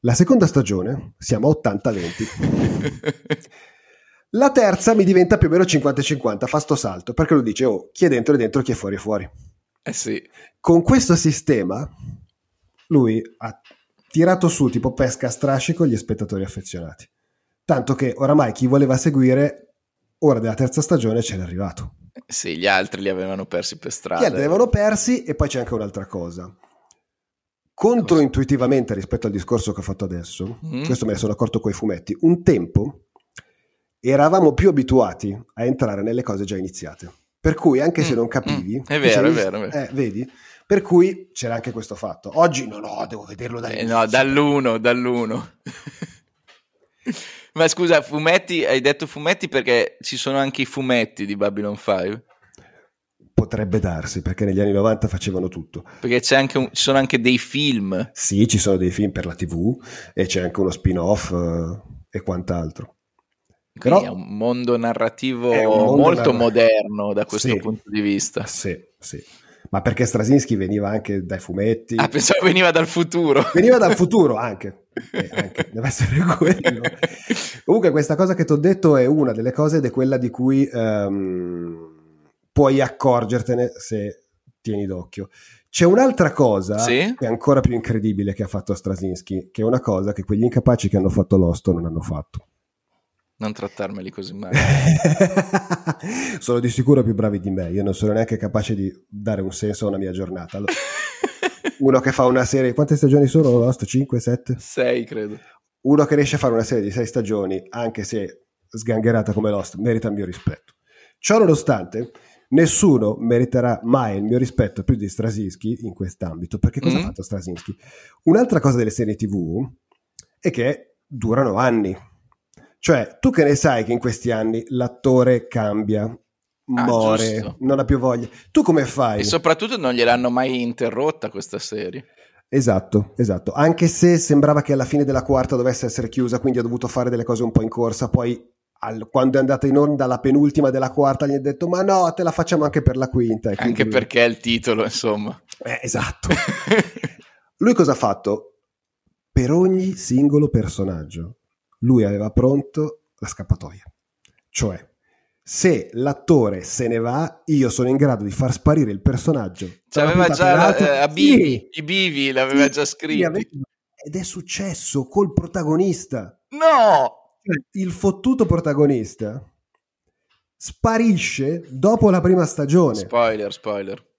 La seconda stagione siamo a 80-20. La terza mi diventa più o meno 50-50, fa sto salto, perché lo dice, oh, chi è dentro è dentro, chi è fuori è fuori. Eh sì. Con questo sistema lui ha tirato su tipo pesca a strascico gli spettatori affezionati. Tanto che oramai chi voleva seguire, ora della terza stagione ce n'è arrivato. Sì, gli altri li avevano persi per strada. Gli altri li avevano persi e poi c'è anche un'altra cosa. Controintuitivamente rispetto al discorso che ho fatto adesso, mm. questo me ne sono accorto con i fumetti, un tempo eravamo più abituati a entrare nelle cose già iniziate. Per cui anche mm. se non capivi... Mm. È vero, è vero, è vero. Eh, vedi? Per cui c'era anche questo fatto. Oggi no, no, devo vederlo dall'inizio. Eh, no, dall'uno, dall'uno. [LAUGHS] Ma scusa, fumetti, hai detto fumetti perché ci sono anche i fumetti di Babylon 5? Potrebbe darsi, perché negli anni 90 facevano tutto. Perché anche un, ci sono anche dei film. Sì, ci sono dei film per la TV e c'è anche uno spin-off uh, e quant'altro. Quindi Però è un mondo narrativo un mondo molto narrativo. moderno da questo sì, punto di vista. Sì, sì ma perché Strasinski veniva anche dai fumetti. Ah, pensavo veniva dal futuro. Veniva dal futuro [LAUGHS] anche. Eh, anche deve essere quello. Comunque, questa cosa che ti ho detto è una delle cose ed è quella di cui um, puoi accorgertene se tieni d'occhio. C'è un'altra cosa sì? che è ancora più incredibile che ha fatto Strasinski, che è una cosa che quegli incapaci che hanno fatto l'osto non hanno fatto. Non trattarmeli così male. [LAUGHS] sono di sicuro più bravi di me. Io non sono neanche capace di dare un senso a una mia giornata. [LAUGHS] Uno che fa una serie. Quante stagioni sono? Lost? 5, 7? 6, credo. Uno che riesce a fare una serie di 6 stagioni, anche se sgangherata come Lost, merita il mio rispetto. Ciò nonostante, nessuno meriterà mai il mio rispetto più di Strasinski in quest'ambito. Perché cosa mm. ha fatto Strasinski? Un'altra cosa delle serie TV è che durano anni cioè, tu che ne sai che in questi anni l'attore cambia, ah, muore, ah, non ha più voglia. Tu come fai? E soprattutto non gliel'hanno mai interrotta questa serie. Esatto, esatto. Anche se sembrava che alla fine della quarta dovesse essere chiusa, quindi ha dovuto fare delle cose un po' in corsa, poi al, quando è andata in onda la penultima della quarta gli ha detto ma no, te la facciamo anche per la quinta. Anche perché è il titolo, insomma. Eh, esatto. [LAUGHS] Lui cosa ha fatto? Per ogni singolo personaggio lui aveva pronto la scappatoia. Cioè, se l'attore se ne va, io sono in grado di far sparire il personaggio. Cioè, aveva già la, eh, a bivi, sì. i bivi l'aveva sì, già scritto. Ed è successo col protagonista. No! Cioè, il fottuto protagonista sparisce dopo la prima stagione. Spoiler, spoiler.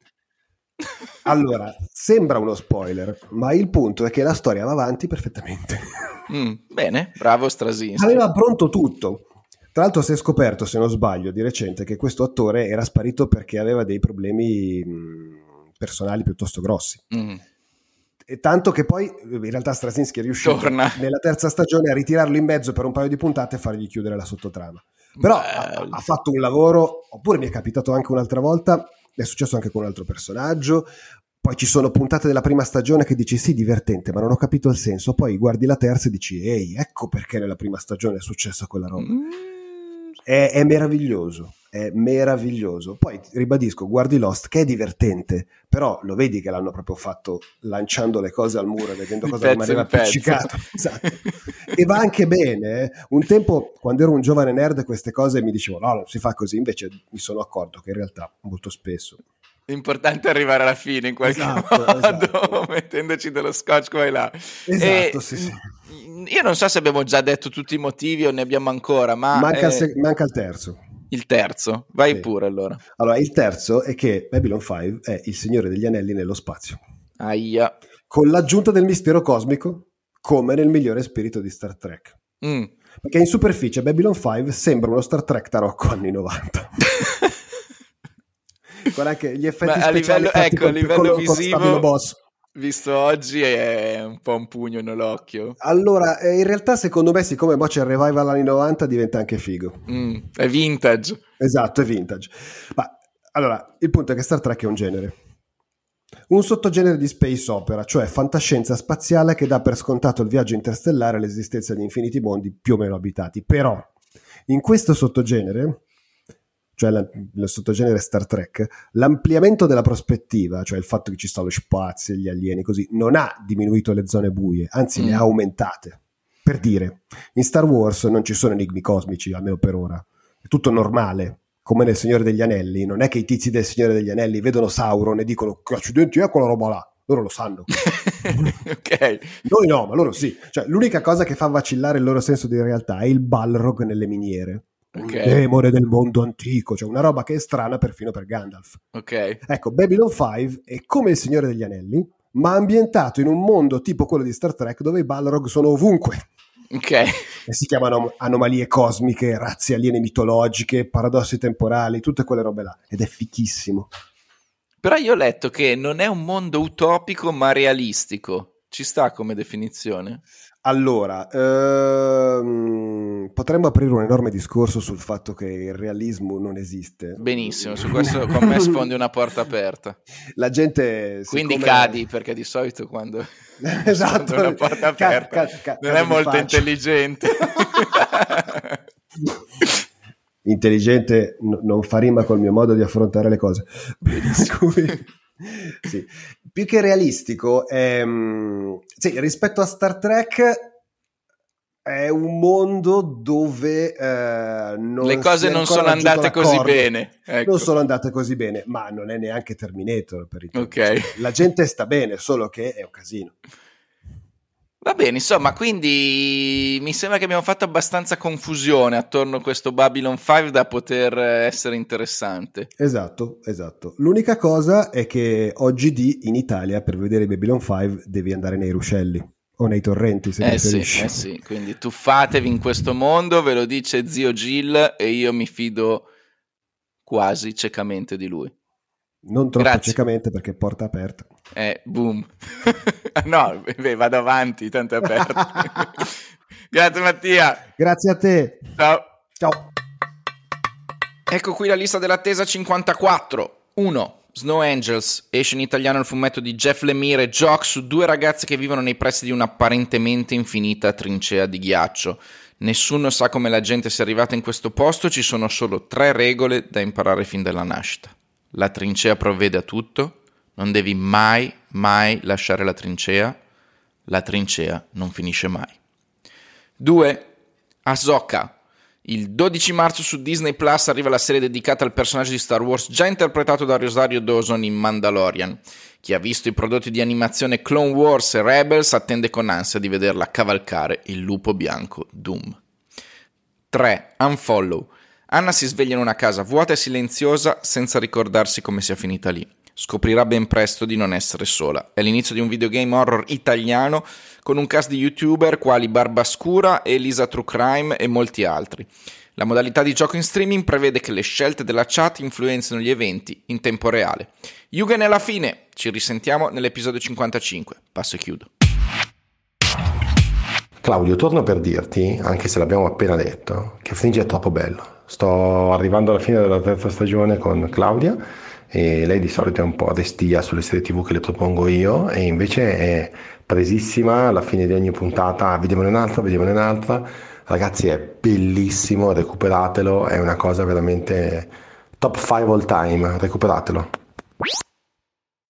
Allora, sembra uno spoiler, ma il punto è che la storia va avanti perfettamente. Mm, bene, bravo Strasinski. Aveva pronto tutto. Tra l'altro si è scoperto, se non sbaglio, di recente che questo attore era sparito perché aveva dei problemi mh, personali piuttosto grossi. Mm. E tanto che poi in realtà Straczynski è riuscito Torna. nella terza stagione a ritirarlo in mezzo per un paio di puntate e fargli chiudere la sottotrama. Però ha, ha, fatto un lavoro, oppure mi è capitato anche un'altra volta, è successo anche con un altro personaggio. Poi ci sono puntate della prima stagione che dici sì, divertente, ma non ho capito il senso. Poi guardi la terza e dici ehi, ecco perché nella prima stagione è successa quella roba. Mm. È, è meraviglioso è meraviglioso. Poi ribadisco, guardi Lost che è divertente, però lo vedi che l'hanno proprio fatto lanciando le cose al muro, vedendo cosa rimaneva appiccicato. [LAUGHS] Esatto. e va anche bene. Eh. Un tempo, quando ero un giovane nerd, queste cose mi dicevo no, non si fa così, invece mi sono accorto che in realtà molto spesso L'importante è arrivare alla fine in qualche esatto, [LAUGHS] modo, esatto. mettendoci dello scotch qua e là. Esatto, e sì, sì. Io non so se abbiamo già detto tutti i motivi o ne abbiamo ancora, ma... Manca, eh... il, se- manca il terzo. Il terzo, vai sì. pure allora. Allora, il terzo è che Babylon 5 è il Signore degli Anelli nello spazio. Aia. Con l'aggiunta del mistero cosmico, come nel migliore spirito di Star Trek. Mm. Perché in superficie Babylon 5 sembra uno Star Trek tarocco anni 90. [LAUGHS] Con anche gli effetti Ma speciali. A livello, ecco, a livello visivo... Boss visto oggi è un po' un pugno nell'occhio. Allora, eh, in realtà secondo me siccome poi c'è il revival anni 90 diventa anche figo. Mm, è vintage. Esatto, è vintage. Ma allora, il punto è che Star Trek è un genere. Un sottogenere di space opera, cioè fantascienza spaziale che dà per scontato il viaggio interstellare e l'esistenza di infiniti mondi più o meno abitati. Però, in questo sottogenere cioè la, il sottogenere Star Trek, l'ampliamento della prospettiva, cioè il fatto che ci sta lo spazio, gli alieni, così, non ha diminuito le zone buie, anzi mm. le ha aumentate. Per dire, in Star Wars non ci sono enigmi cosmici, almeno per ora. È tutto normale, come nel Signore degli Anelli. Non è che i tizi del Signore degli Anelli vedono Sauron e dicono che accidenti è quella roba là. Loro lo sanno. [LAUGHS] ok. Noi no, ma loro sì. Cioè, l'unica cosa che fa vacillare il loro senso di realtà è il Balrog nelle miniere okay. demone del mondo antico, cioè una roba che è strana perfino per Gandalf. Ok. Ecco, Babylon 5 è come il Signore degli Anelli, ma ambientato in un mondo tipo quello di Star Trek dove i Balrog sono ovunque. Ok. E si chiamano anomalie cosmiche, razze aliene mitologiche, paradossi temporali, tutte quelle robe là. Ed è fichissimo. Però io ho letto che non è un mondo utopico ma realistico. Ci sta come definizione? Allora, ehm, potremmo aprire un enorme discorso sul fatto che il realismo non esiste. Benissimo, su [LAUGHS] questo con me sfondi una porta aperta. La gente... Quindi siccome... cadi, perché di solito quando [LAUGHS] esatto. una porta aperta ca- ca- non è molto faccia. intelligente. [LAUGHS] intelligente n- non fa rima col mio modo di affrontare le cose. Cui, sì. Più che realistico, ehm, sì, rispetto a Star Trek è un mondo dove eh, le cose non sono andate così bene. Ecco. Non sono andate così bene, ma non è neanche Terminator per il okay. La gente sta bene, solo che è un casino. Va bene, insomma, quindi mi sembra che abbiamo fatto abbastanza confusione attorno a questo Babylon 5 da poter essere interessante. Esatto, esatto. L'unica cosa è che oggi di in Italia per vedere Babylon 5 devi andare nei ruscelli o nei torrenti se eh preferisci. Sì, eh sì, quindi tuffatevi in questo mondo, ve lo dice zio Gil e io mi fido quasi ciecamente di lui. Non troppo Grazie. ciecamente perché porta aperta. Eh, boom. [LAUGHS] no, beh, vado avanti, tanto è aperto. [LAUGHS] Grazie Mattia. Grazie a te. Ciao. Ciao. Ecco qui la lista dell'attesa 54. 1. Snow Angels, esce in italiano il fumetto di Jeff Lemire e Jock su due ragazze che vivono nei pressi di un'apparentemente infinita trincea di ghiaccio. Nessuno sa come la gente sia arrivata in questo posto, ci sono solo tre regole da imparare fin dalla nascita. La trincea provvede a tutto, non devi mai, mai lasciare la trincea, la trincea non finisce mai. 2. Ahsoka. Il 12 marzo su Disney Plus arriva la serie dedicata al personaggio di Star Wars già interpretato da Rosario Dawson in Mandalorian. Chi ha visto i prodotti di animazione Clone Wars e Rebels attende con ansia di vederla cavalcare il lupo bianco Doom. 3. Unfollow. Anna si sveglia in una casa vuota e silenziosa senza ricordarsi come sia finita lì. Scoprirà ben presto di non essere sola. È l'inizio di un videogame horror italiano con un cast di youtuber quali Barbascura, Elisa True Crime e molti altri. La modalità di gioco in streaming prevede che le scelte della chat influenzino gli eventi in tempo reale. Yugen è la fine, ci risentiamo nell'episodio 55. Passo e chiudo. Claudio, torno per dirti, anche se l'abbiamo appena detto, che Fringe è troppo bello. Sto arrivando alla fine della terza stagione con Claudia e lei di solito è un po' restia sulle serie tv che le propongo io e invece è presissima alla fine di ogni puntata, vediamone un'altra, vediamone un'altra. Ragazzi è bellissimo, recuperatelo, è una cosa veramente top 5 all time, recuperatelo.